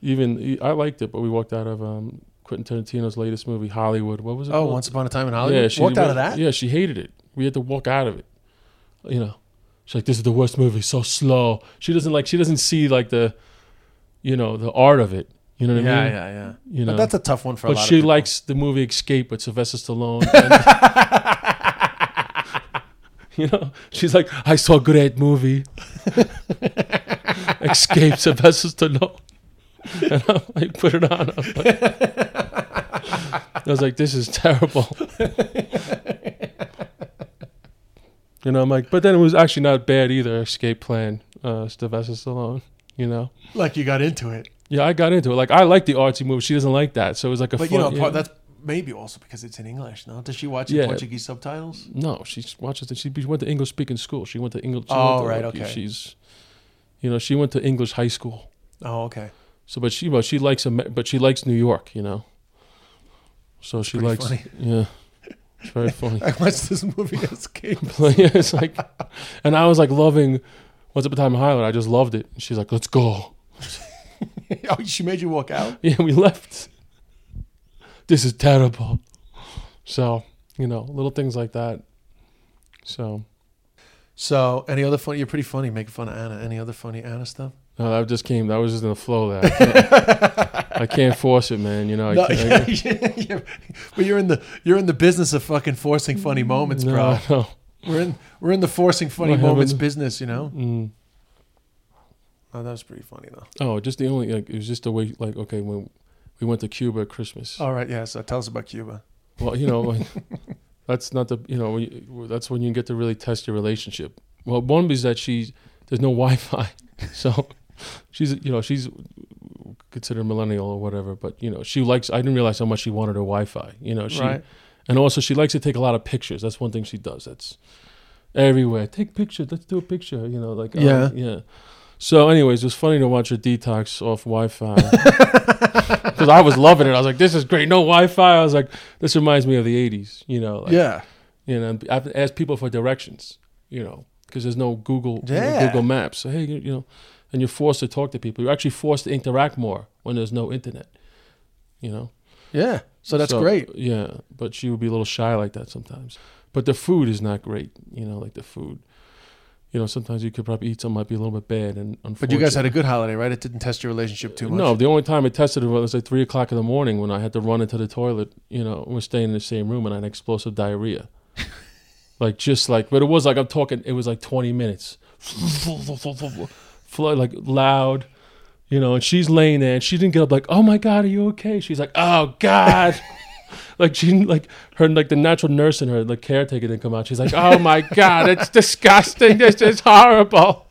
even I liked it, but we walked out of um Quentin Tarantino's latest movie, Hollywood. What was it? oh, called? Once Upon a Time in Hollywood. Yeah, she walked out of that. Yeah, she hated it. We had to walk out of it. You know, she's like, "This is the worst movie. So slow." She doesn't like. She doesn't see like the, you know, the art of it. You know what yeah, I mean? yeah, yeah. Yeah. You know, But that's a tough one for a but lot she of people. likes the movie Escape with Sylvester Stallone. And, You know, she's like, I saw a great movie, Escape Sylvester Stallone, and I like, put it on. I was like, I was like, this is terrible. you know, I'm like, but then it was actually not bad either. Escape Plan, uh, Sylvester Stallone. You know, Like you got into it, yeah, I got into it. Like, I like the artsy movie. She doesn't like that, so it was like a. but fun, you know part, that's maybe also because it's in English. No, does she watch Yeah. Portuguese subtitles? No, she watches. The, she went to English speaking school. She went to English. She Oh, went to, right, like, okay. She's, you know, she went to English high school. Oh, okay. So, but she, but she likes, but she likes New York. You know. So she likes. funny. Yeah, it's very funny. I watched this movie Escape. yeah, it's like, and I was like loving. Once upon a time in Highland, I just loved it. And she's like, "Let's go." oh, she made you walk out. Yeah, we left. This is terrible. So you know, little things like that. So So, any other funny? You're pretty funny making fun of Anna. Any other funny Anna stuff? No, that just came. That was just in the flow. There, I can't, I can't force it, man. You know, I No, can't, yeah, yeah. but you're in the you're in the business of fucking forcing funny moments, no, bro. no. We're in we're in the forcing funny What moments happened? business, you know. Mm. Oh, that was pretty funny though. Oh, just the only like it was just the way like okay when we went to Cuba at Christmas. All right, yeah. So tell us about Cuba. Well, you know, like, that's not the you know when you, that's when you get to really test your relationship. Well, one is that she there's no Wi-Fi, so she's you know she's considered millennial or whatever, but you know she likes. I didn't realize how much she wanted her Wi-Fi. You know, she right. and also she likes to take a lot of pictures. That's one thing she does. That's everywhere. Take pictures. Let's do a picture. You know, like um, Yeah. yeah. So, anyways, it was funny to watch her detox off Wi-Fi because I was loving it. I was like, "This is great." No Wi-Fi. I was like, "This reminds me of the '80s." You know, like, yeah. You know, I ask people for directions. You know, because there's no Google you know, Google Maps. So hey, you know, and you're forced to talk to people. You're actually forced to interact more when there's no internet. You know. Yeah. So that's great. Yeah, but she would be a little shy like that sometimes. But the food is not great. You know, like the food. You know, sometimes you could probably eat something might be a little bit bad, and But you guys had a good holiday, right? It didn't test your relationship too much. no, the only time it tested it was like three o'clock in the morning when I had to run into the toilet. You know, we're staying in the same room and I had explosive diarrhea. like just like, but it was like I'm talking. It was like 20 minutes, Flow- like loud. You know, and she's laying there and she didn't get up like, oh my god, are you okay? She's like, oh god. like she didn't like her like the natural nurse in her, the caretaker didn't come out. She's like, oh my god, it's disgusting. This is horrible.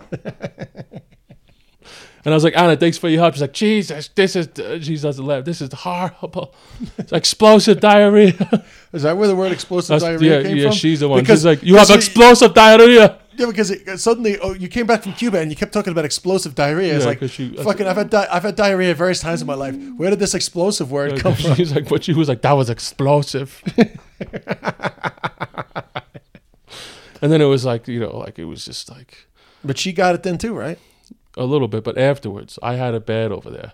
And I was like, Anna, thanks for your help. She's like, Jesus, this is, uh, she doesn't laugh. This is horrible. It's explosive diarrhea. Is that where the word explosive That's- diarrhea yeah, came yeah, from? she's the one. Because- She's like, you have because explosive diarrhea. Yeah, because it, suddenly oh, you came back from Cuba and you kept talking about explosive diarrhea. It's Yeah, like 'cause she- fucking. I've had di- I've had diarrhea various times in my life. Where did this explosive word come from? She's like, but she was like, that was explosive. and then it was like, you know, like it was just like But she got it then too, right? a little bit. But afterwards, I had it bad over there.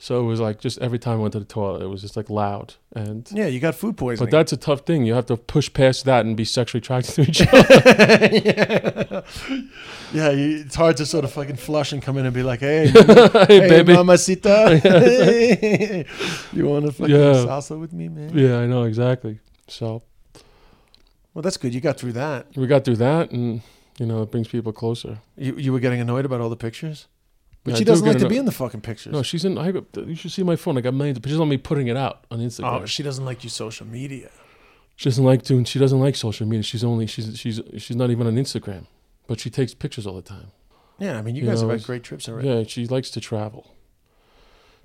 So it was like just every time I went to the toilet, it was just like loud. And Yeah, you got food poisoning. but that's a tough thing. You have to push past that and be sexually attracted to each other. yeah, you, it's hard to sort of fucking flush and come in and be like, hey, hey, hey, baby. mamacita, you want to fucking Yeah. salsa with me, man? Yeah, I know exactly. So Well, that's good. You got through that. we got through that, and you know, it brings people closer. You you were getting annoyed about all the pictures, but Yeah, she I doesn't get like to be in the fucking pictures. No, she's in. I, you should see my phone. I got millions of pictures on me putting it out on Instagram. oh, she doesn't like you social media. She doesn't like doing. She doesn't like social media. She's only. She's. She's. She's not even on Instagram, but she takes pictures all the time. Yeah, I mean, you, You guys know, have had great trips already. Yeah, she likes to travel,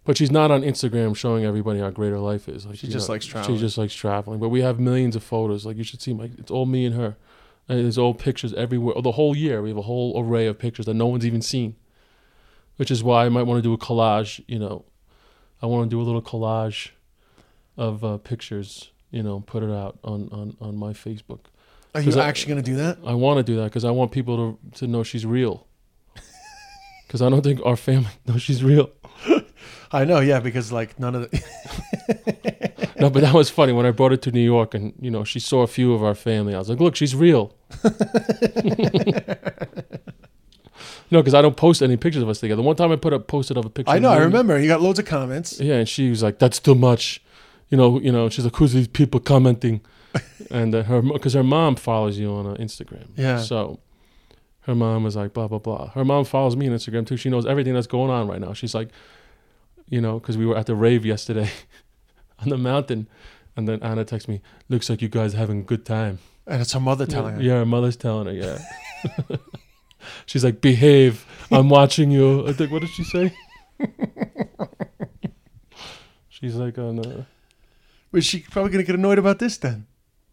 but she's not on Instagram showing everybody how great her life is. Like She just know, likes traveling. She just likes traveling. But we have millions of photos. Like you should see. My. It's all me and her, and there's all pictures everywhere. The whole year we have a whole array of pictures that no one's even seen. Which is why I might want to do a collage. You know, I want to do a little collage of uh, pictures. You know, put it out on on on my Facebook. Are you I- actually going to do that? I want to do that because I want people to to know she's real. Because I don't think our family knows she's real. I know, yeah, because like none of the. No, but that was funny when I brought her to New York, and you know she saw a few of our family. I was like, "Look, she's real." No, because I don't post any pictures of us together. One time I put up posted of a picture. I know, I remember. You got loads of comments. Yeah, and she was like, "That's too much," you know. You know, she's like, "Who's these people commenting?" and uh, her because her mom follows you on uh, Instagram. Yeah. So her mom was like blah blah blah. Her mom follows me on Instagram too. She knows everything that's going on right now. She's like, you know, because we were at the rave yesterday on the mountain, and then Anna texts me, "Looks like you guys are having a good time." And it's her mother telling her. Yeah, her mother's telling her. Yeah. She's like, "Behave. I'm watching you." I think. What did she say? She's like on. Uh, Was she probably gonna get annoyed about this then?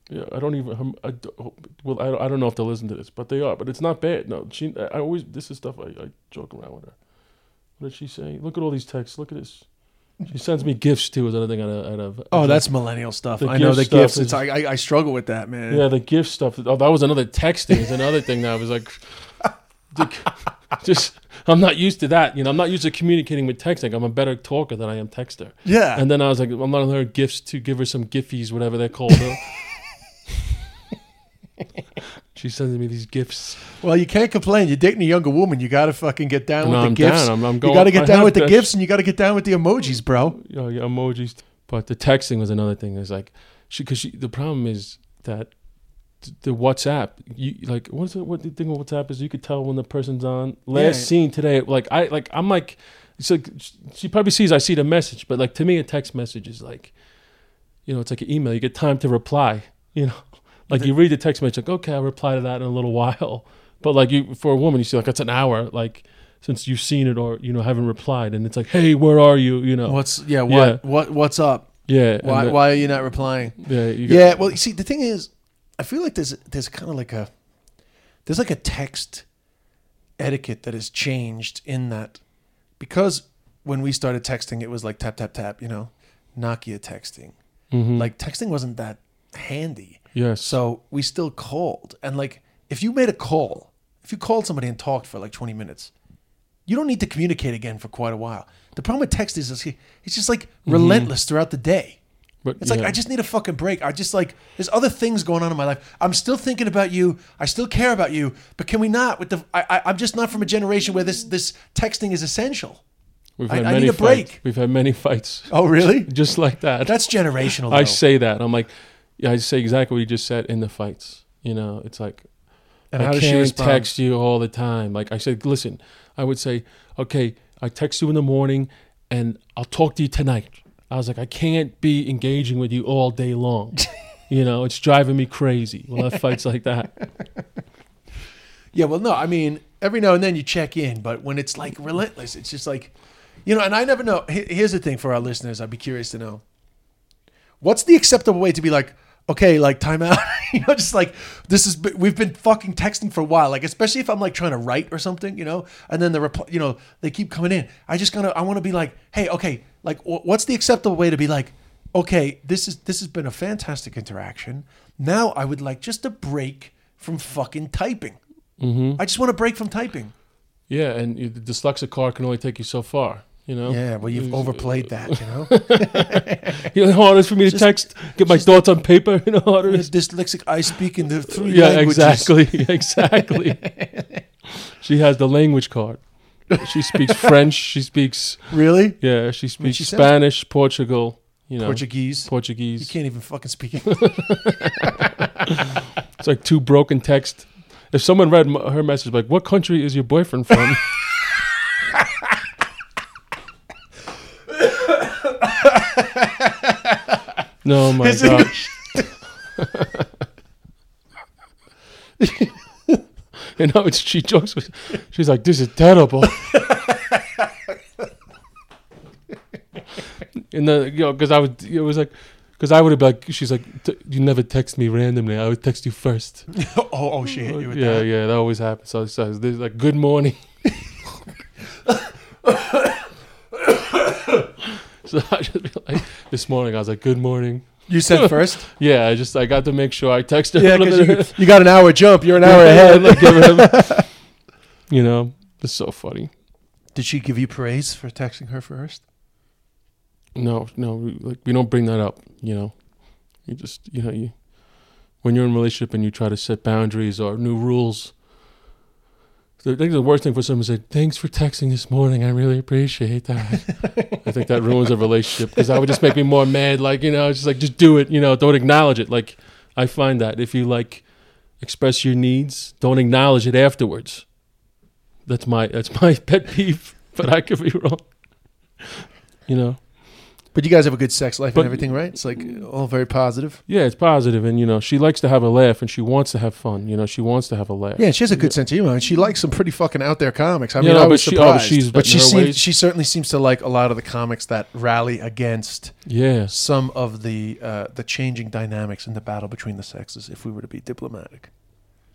Yeah, I don't even. um, I don't, well, I, I don't know if they'll listen to this, but they are. But it's not bad. No, she. I I always. This is stuff I, I joke around with her. What did she say? Look at all these texts. Look at this. She sends me gifts too. Is another thing. Out of Oh, that's millennial stuff. I know the stuff gifts. is- It's I, I I struggle with that, man. yeah, the gift stuff. Oh, that was another texting. Is another thing that I was like, just. I'm not used to that. You know, I'm not used to communicating with texting. I'm a better talker than I am texter. Yeah. And then I was like, I'm letting her gifts to give her some giffies, whatever they're called. she sends me these gifts. well, you can't complain. You're dating a younger woman. You got to fucking get down No, with the I'm gifts. down. I'm- I'm you going- got to get I down with the gifts, and you got to get down with the emojis, bro. you know, yeah, emojis. But the texting was another thing. It's like she because she the problem is that th- the WhatsApp you like what's it, what the thing with WhatsApp is you could tell when the person's on. Last Yeah. seen today, like I like I'm like it's like she probably sees I see the message, but like to me a text message is like you know it's like an email. You get time to reply. You know, like you read the text message like okay I'll reply to that in a little while. But like you for a woman you see like it's an hour like. Since you've seen it or you know haven't replied, and it's like, hey, where are you? You know, What's yeah? What Yeah. what what's up? yeah. Why the- why are you not replying? Yeah, Yeah. Well, you see, the thing is, I feel like there's there's kind of like a there's like a text etiquette that has changed in that because when we started texting, it was like tap tap tap. You know, Nokia texting. Mhm. Like texting wasn't that handy. yes, So we still called. And like if you made a call, if you called somebody and talked for like 20 minutes, you don't need to communicate again for quite a while. The problem with text is it's it's just like relentless throughout the day. But It's like. I just need a fucking break. I just like there's other things going on in my life. I'm still thinking about you. I still care about you. But can we not? With the I, I I'm just not from a generation where this this texting is essential. We've I- had I many need a break. fights. We've had many fights, Oh really? just like that. That's generational. I say that. I'm like, yeah, I say exactly what you just said in the fights. You know, it's like And I how does she can't text you all the time. Like I said, listen, I would say, okay, I text you in the morning, and I'll talk to you tonight. I was like, I can't be engaging with you all day long. you know, it's driving me crazy. We'll have fights like that. Yeah, well, no, I mean, every now and then you check in, but when it's like relentless, it's just like, you know, and I never know. Here's the thing for our listeners, I'd be curious to know what's the acceptable way to be like, okay, like timeout, you know, just like this is, we've been fucking texting for a while, like, especially if I'm like trying to write or something, you know, and then the reply, you know, they keep coming in. I just kind of, I want to be like, hey, okay, like, wh- what's the acceptable way to be like, okay, this is, this has been a fantastic interaction. Now I would like just a break from fucking typing. Mm-hmm. I just want to break from typing. Yeah, and the dyslexic car can only take you so far. You know. Yeah, well, you've uh, overplayed that, you know. You know how hard it is for me to Just- text, get my thoughts on paper. You know how hard it It's dyslexic. I speak in the three Yeah, languages. exactly, exactly. she has the language card. She speaks French. She speaks Really? yeah. She speaks she Spanish, Portugal. You know, Portuguese. Portuguese. You can't even fucking speak. It's like two broken text. If someone read her message, like, "What country is your boyfriend from?" No, oh my Is it- gosh. you know, it's, she jokes with. She's like, "This is terrible." and then you know, because I would, it was like, because I would have been like, she's like, "T- "You never text me randomly. I would text you first. oh, oh, she hit you with yeah, that. yeah, that always happens. So, so there's like, "Good morning." so I just be like, this morning I was like, "Good morning." You said first. Yeah, I just I got to make sure I texted. her. yeah, a little because bit. you, you got an hour jump. You're an hour ahead. Like, give him- you know, it's so funny. Did she give you praise for texting her first? No, no, we, like we don't bring that up. You know, you just you know you when you're in a relationship and you try to set boundaries or new rules. I think the worst thing for someone to say, "Thanks for texting this morning. I really appreciate that." I think that ruins a relationship because that would just make me more mad. Like you know, it's just like just do it. You know, don't acknowledge it. Like I find that if you like express your needs, don't acknowledge it afterwards. That's my that's my pet peeve, but I could be wrong. You know. But you guys have a good sex life But- and everything, right? It's like all very positive. Yeah, it's positive, and you know she likes to have a laugh, and she wants to have fun. You know, she wants to have a laugh. Yeah, she has a good sense of humor, and she likes some pretty fucking out there comics. I Yeah, mean, I was she- oh, surprised, she's- but she seems, she certainly seems to like a lot of the comics that rally against yeah, some of the uh, the changing dynamics in the battle between the sexes. If we were to be diplomatic,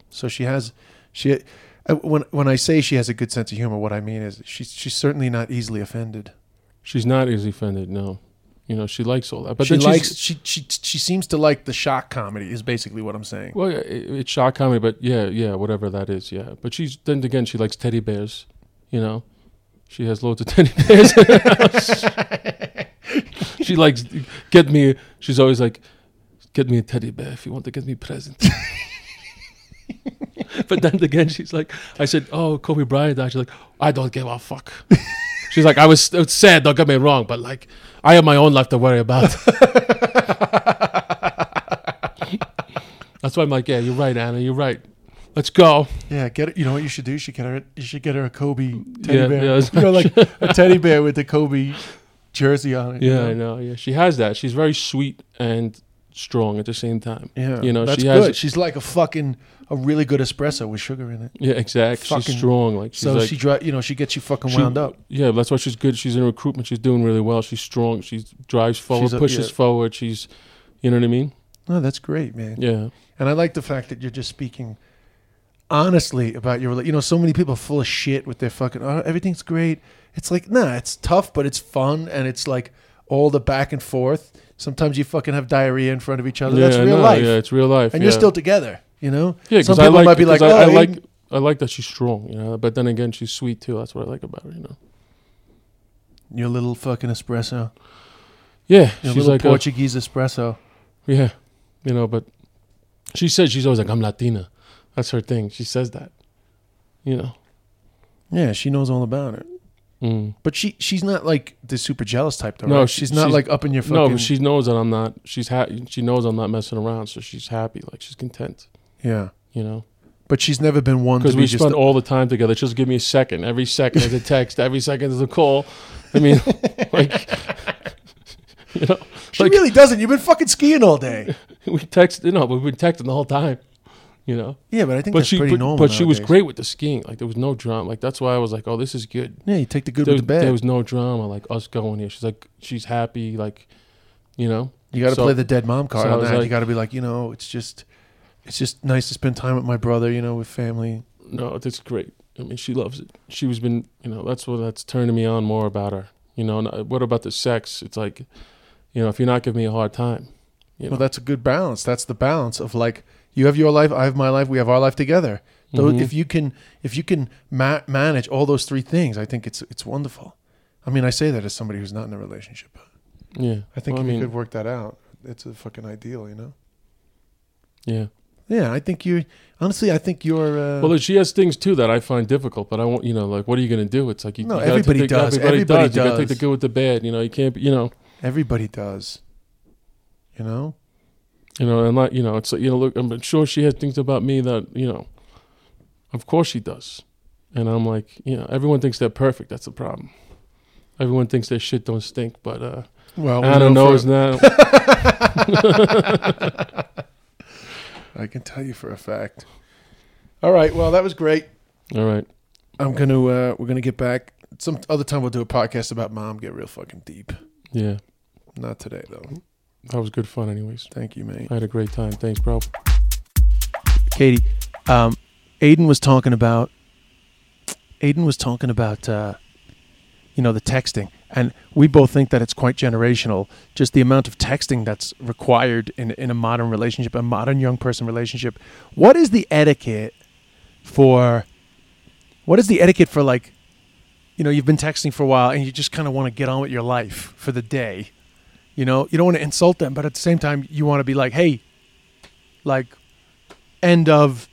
so she has she uh, when when I say she has a good sense of humor, what I mean is she's she's certainly not easily offended. she's not easily offended. No, you know she likes all that, but she likes she she she seems to like the shock comedy. Is basically what I'm saying. Well, it, it's shock comedy, but yeah, yeah, whatever that is, yeah. But she's then again, she likes teddy bears. You know, she has loads of teddy bears. in her house. she likes get me. She's always like, get me a teddy bear if you want to get me a present. but then again, she's like, I said, oh, Kobe Bryant died. She's like, I don't give a fuck. She's like, I was it's sad. Don't get me wrong, but like, I have my own life to worry about. That's why I'm like, yeah, you're right, Anna. You're right. Let's go. Yeah, get it. You know what you should do? You should get her. You should get her a Kobe teddy Yeah, bear. yeah, you know, like a teddy bear with the Kobe jersey on it. you Yeah, know? I know. Yeah, she has that. She's very sweet and strong at the same time. Yeah, You know, that's she has- good. She's like a fucking a really good espresso with sugar in it. Yeah, exactly. Fucking- she's strong. Like she's so like, she, dri- you know, she gets you fucking She- wound up. yeah, that's why she's good. She's in recruitment. She's doing really well. She's strong. She drives forward, a- pushes yeah. forward. She's, you know what I mean? No, that's great, man. Yeah, And I like the fact that you're just speaking honestly about your. You know, so many people are full of shit with their fucking. Oh, everything's great. It's like nah, it's tough, but it's fun, and it's like all the back and forth. Sometimes you fucking have diarrhea in front of each other. yeah, that's real know. life, Yeah, it's real life. and yeah. you're still together. You know. yeah. Some Because I people like, might be like, I, "Oh, I like, I like that she's strong. You know, but then again, she's sweet too. That's what I like about her. You know. Your little fucking espresso. Yeah, Your she's little like a, Portuguese espresso. yeah, you know. But she says she's always like, I'm Latina. That's her thing. She says that. You know. Yeah, she knows all about it. Mm. But she she's not like the super jealous type though. No, right? she- she's not she's- like up in your fucking. No, she knows that I'm not. She's ha- She knows I'm not messing around, so she's happy. Like she's content. Yeah, You know, but she's never been one because be we just. spend all the time together. She'll just give me a second. Every second is a text. Every second is a call. I mean, like, you know, she like- really doesn't. You've been fucking skiing all day. we text. You know, we've been texting the whole time. You know, Yeah, but I think but that's she, pretty but, normal. but she was great with the skiing. Like there was no drama. Like that's why I was like, oh, this is good. Yeah, you take the good There, with the bad. there was no drama. Like us going here. She's like, she's happy. Like, you know. you got to so- play the dead mom card so on that. you got to be like, you know, it's just, it's just nice to spend time with my brother. You know, with family. No, that's great. I mean, she loves it. She was been, you know, that's what that's turning me on more about her. You know, uh, what about the sex? It's like, you know, if you're not giving me a hard time, you know, Well, that's a good balance. That's the balance of like, you have your life, I have my life, we have our life together. Though, Mhm. if you can, if you can ma- manage all those three things, I think it's it's wonderful. I mean, I say that as somebody who's not in a relationship. yeah, I think Well, if I you could work that out, it's a fucking ideal, you know. yeah. Yeah, I think you. Honestly, I think you're. Uh, Well, she has things too that I find difficult, but I won't, you know, like, what are you going to do? It's like you, No, you everybody take does. Everybody, Everybody does. You got to take the good with the bad. You know, you can't, you know, everybody does. You know. you know, and like, you know, it's like, you know, look, I'm sure she has things about me that, you know, of course she does, and I'm like, you know, everyone thinks they're perfect. That's the problem. Everyone thinks their shit don't stink, but uh, Well, we Anna know knows for- now. I can tell you for a fact. All right. Well, that was great. All right. I'm gonna. Uh, we're gonna get back. Some other time we'll do a podcast about mom. Get real fucking deep. Yeah. Not today though. That was good fun, anyways. Thank you, mate. I had a great time. Thanks, bro. Katie, um, Aidan was talking about. Aidan was talking about, uh, you know, the texting, and we both think that it's quite generational. Just the amount of texting that's required in in a modern relationship, a modern young person relationship. What is the etiquette for? What is the etiquette for like? You know, you've been texting for a while, and you just kind of want to get on with your life for the day. You know, you don't want to insult them, but at the same time, you want to be like, hey, like end of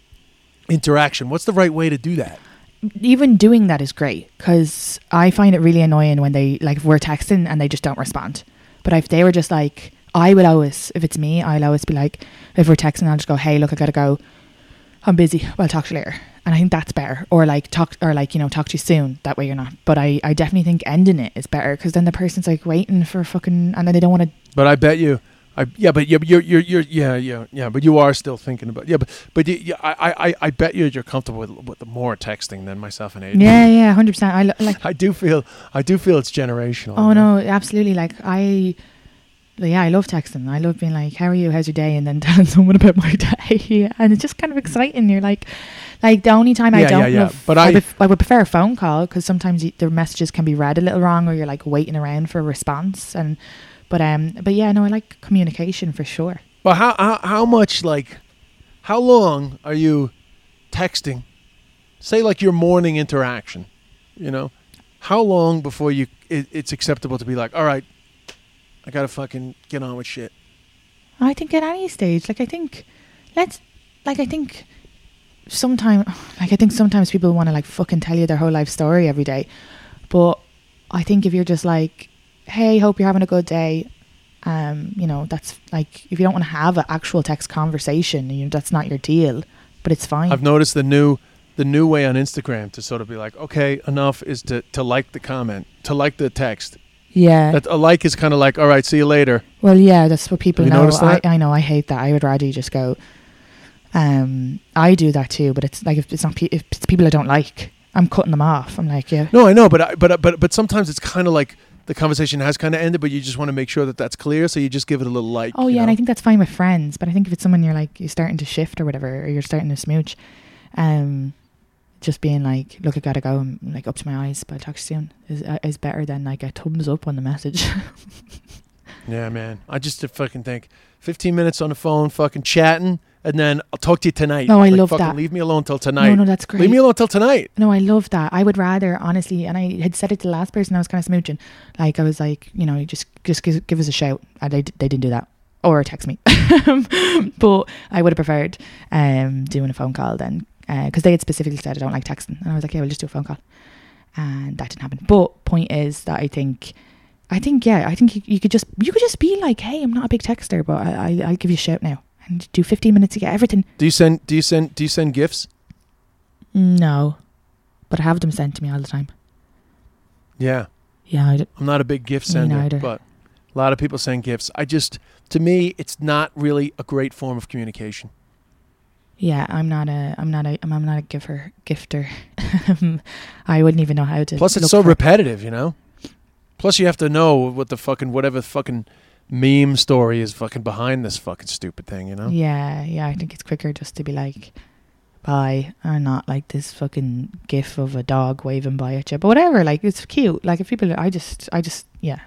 interaction. What's the right way to do that? Even doing that is great because I find it really annoying when they like we're texting and they just don't respond. But if they were just like, I will always, if it's me, I'll always be like, if we're texting, I'll just go, hey, look, I gotta go. I'm busy. Well, I'll talk to you later. And I think that's better. Or like talk, or like you know, talk to you soon. That way you're not. But I, I definitely think ending it is better because then the person's like waiting for fucking, and then they don't want to. But I bet you, I yeah, but you're you're you're, you're yeah yeah yeah, but you are still thinking about yeah, but but you, you, I I I bet you you're comfortable with with the more texting than myself and Aidan. Yeah, yeah, hundred percent. I lo- like. I do feel I do feel it's generational. Oh know? no, absolutely. Like I, yeah, I love texting. I love being like, "How are you? How's your day?" and then telling someone about my day, and it's just kind of exciting. You're like, like the only time I don't yeah, yeah. love, But I, I- pref- I would prefer a phone call because sometimes y- the messages can be read a little wrong, or you're like waiting around for a response. And but um, but yeah, no, I like communication for sure. But how how how much like how long are you texting? Say like your morning interaction, you know, how long before you it, it's acceptable to be like, all right, I gotta fucking get on with shit. I think at any stage, like I think, let's, like I think, sometimes, like I think sometimes people want to like fucking tell you their whole life story every day, but I think if you're just like, hey, hope you're having a good day, um, you know, that's like if you don't want to have an actual text conversation, you know, that's not your deal, but it's fine. I've noticed the new the new way on Instagram to sort of be like, okay, enough is to to like the comment, to like the text. yeah. That a like is kind of like, all right, see you later. Well, yeah, that's what people Have know. I. I know. I hate that. I would rather you just go. Um, I do that too, but it's like if it's not pe- if it's people I don't like, I'm cutting them off. I'm like, yeah, No, I know, but I, but but but sometimes it's kind of like the conversation has kind of ended, but you just want to make sure that that's clear, so you just give it a little like. oh you yeah, and? I think that's fine with friends. But I think if it's someone you're like you're starting to shift or whatever, or you're starting to smooch, um, just being like, look, I gotta go. I'm like up to my eyes, but I'll talk soon is uh, is better than like a thumbs up on the message. Yeah, man. I just fucking think 15 minutes on the phone, fucking chatting, and then I'll talk to you tonight. No, I Like, love fucking that. Leave me alone till tonight. no, no, that's great. leave me alone till tonight. No, I love that. I would rather, honestly, and I had said it to the last person I was kind of smooching. Like I was like, you know, just just give, give us a shout. And they they didn't do that, or text me. but I would have preferred um doing a phone call then, because they had specifically said I don't like texting, and I was like, yeah, we'll just do a phone call, and that didn't happen. But point is that I think. I think yeah. I think you, you could just you could just be like, "Hey, I'm not a big texter, but I, I I'll give you a shout now and do 15 minutes to get everything." Do you send? Do you send? Do you send gifts? No, but I have them sent to me all the time. Yeah, Yeah, I d- I'm not a big gift sender, but a lot of people send gifts. I just, to me, it's not really a great form of communication. Yeah, I'm not a I'm not a I'm, I'm not a giver gifter. I wouldn't even know how to. Plus, it's so repetitive, you know. Plus, you have to know what the fucking whatever fucking meme story is fucking behind this fucking stupid thing, you know. Yeah, yeah. I think it's quicker just to be like, "Bye," and not like this fucking gif of a dog waving by at you. But whatever, like it's cute. Like if people, I just, I just, yeah.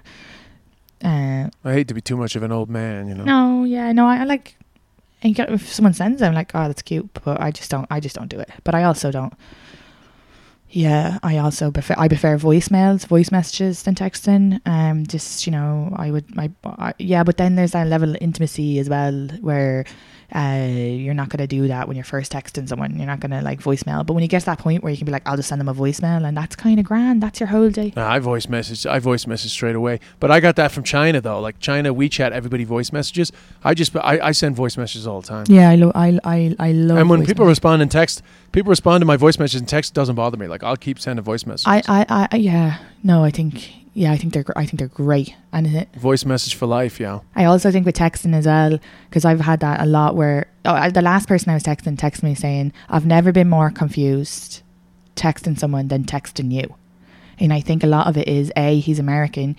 Uh, I hate to be too much of an old man, you know. no, yeah, no. I, I like. And if someone sends them, like, oh, that's cute, but I just don't. I just don't do it. But I also don't. Yeah, I also prefer I prefer voicemails, voice messages than texting. Um, just you know, I would my I, yeah, but then there's that level of intimacy as well where uh you're not gonna do that when you're first texting someone. You're not gonna like voicemail, but when you get to that point where you can be like, I'll just send them a voicemail, and that's kind of grand. That's your whole day. Nah, I voice message. I voice message straight away. But I got that from China though. Like China WeChat, everybody voice messages. I just I, I send voice messages all the time. Yeah, I lo- I I I love. and when people messages. respond in text, people respond to my voice messages in text. Doesn't bother me. Like I'll keep sending voice messages. I, I I yeah no, I think yeah, I think they're I think they're great, and it, voice message for life, yeah. I also think with texting as well, because I've had that a lot where oh, the last person I was texting texted me saying, I've never been more confused texting someone than texting you. And I think a lot of it is A, he's American,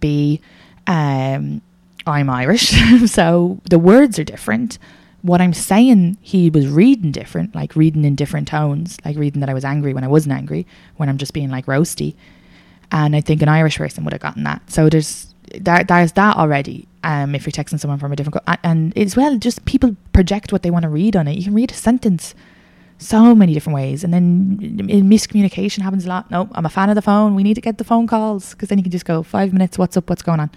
B, um, I'm Irish. so the words are different. What I'm saying, he was reading different, like reading in different tones, like reading that I was angry when I wasn't angry, when I'm just being like roasty. And I think an Irish person would have gotten that. So there's there, there's that already. Um, if you're texting someone from a different, co- and as well, just people project what they want to read on it. You can read a sentence so many different ways, and then miscommunication happens a lot. No, I'm a fan of the phone. We need to get the phone calls because then you can just go five minutes. What's up? What's going on?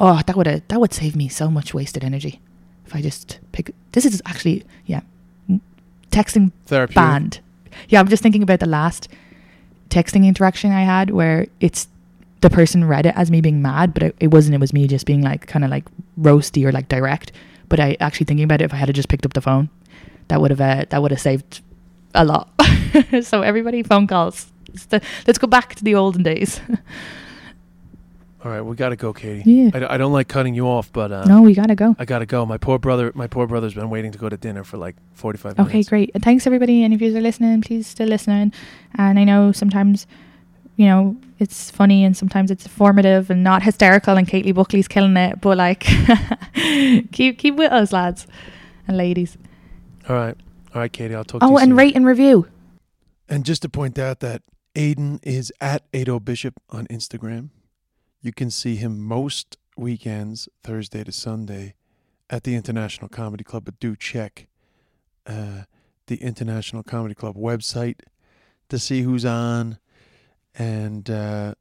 Oh, that would that would save me so much wasted energy if I just pick. This is actually yeah, texting Therapeutic. banned. Yeah, I'm just thinking about the last texting interaction I had where it's the person read it as me being mad, but it, it wasn't. It was me just being like kind of like roasty or like direct. But I actually thinking about it, if I had just picked up the phone, that would have uh, that would have saved a lot. so everybody, phone calls. The, let's go back to the olden days. All right, we got to go, Katie. Yeah. I, d- I don't like cutting you off, but uh, no, we gotta go. I got to go. My poor brother, my poor brother's been waiting to go to dinner for like 45 minutes. Okay, great. And thanks everybody. And if you are listening, please still listening. And I know sometimes, you know, it's funny and sometimes it's informative and not hysterical. And Kately Buckley's killing it, but like, keep keep with us, lads and ladies. All right. All right, Katie, I'll talk to you Oh, and soon. rate and review. And just to point out that Aidan is at Ado Bishop on Instagram. You can see him most weekends, Thursday to Sunday, at the International Comedy Club. But do check uh, the International Comedy Club website to see who's on. And uh,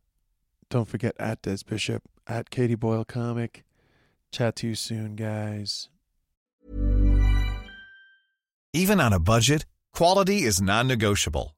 don't forget at Des Bishop, at Katie Boyle Comic. Chat to you soon, guys. Even on a budget, quality is non-negotiable.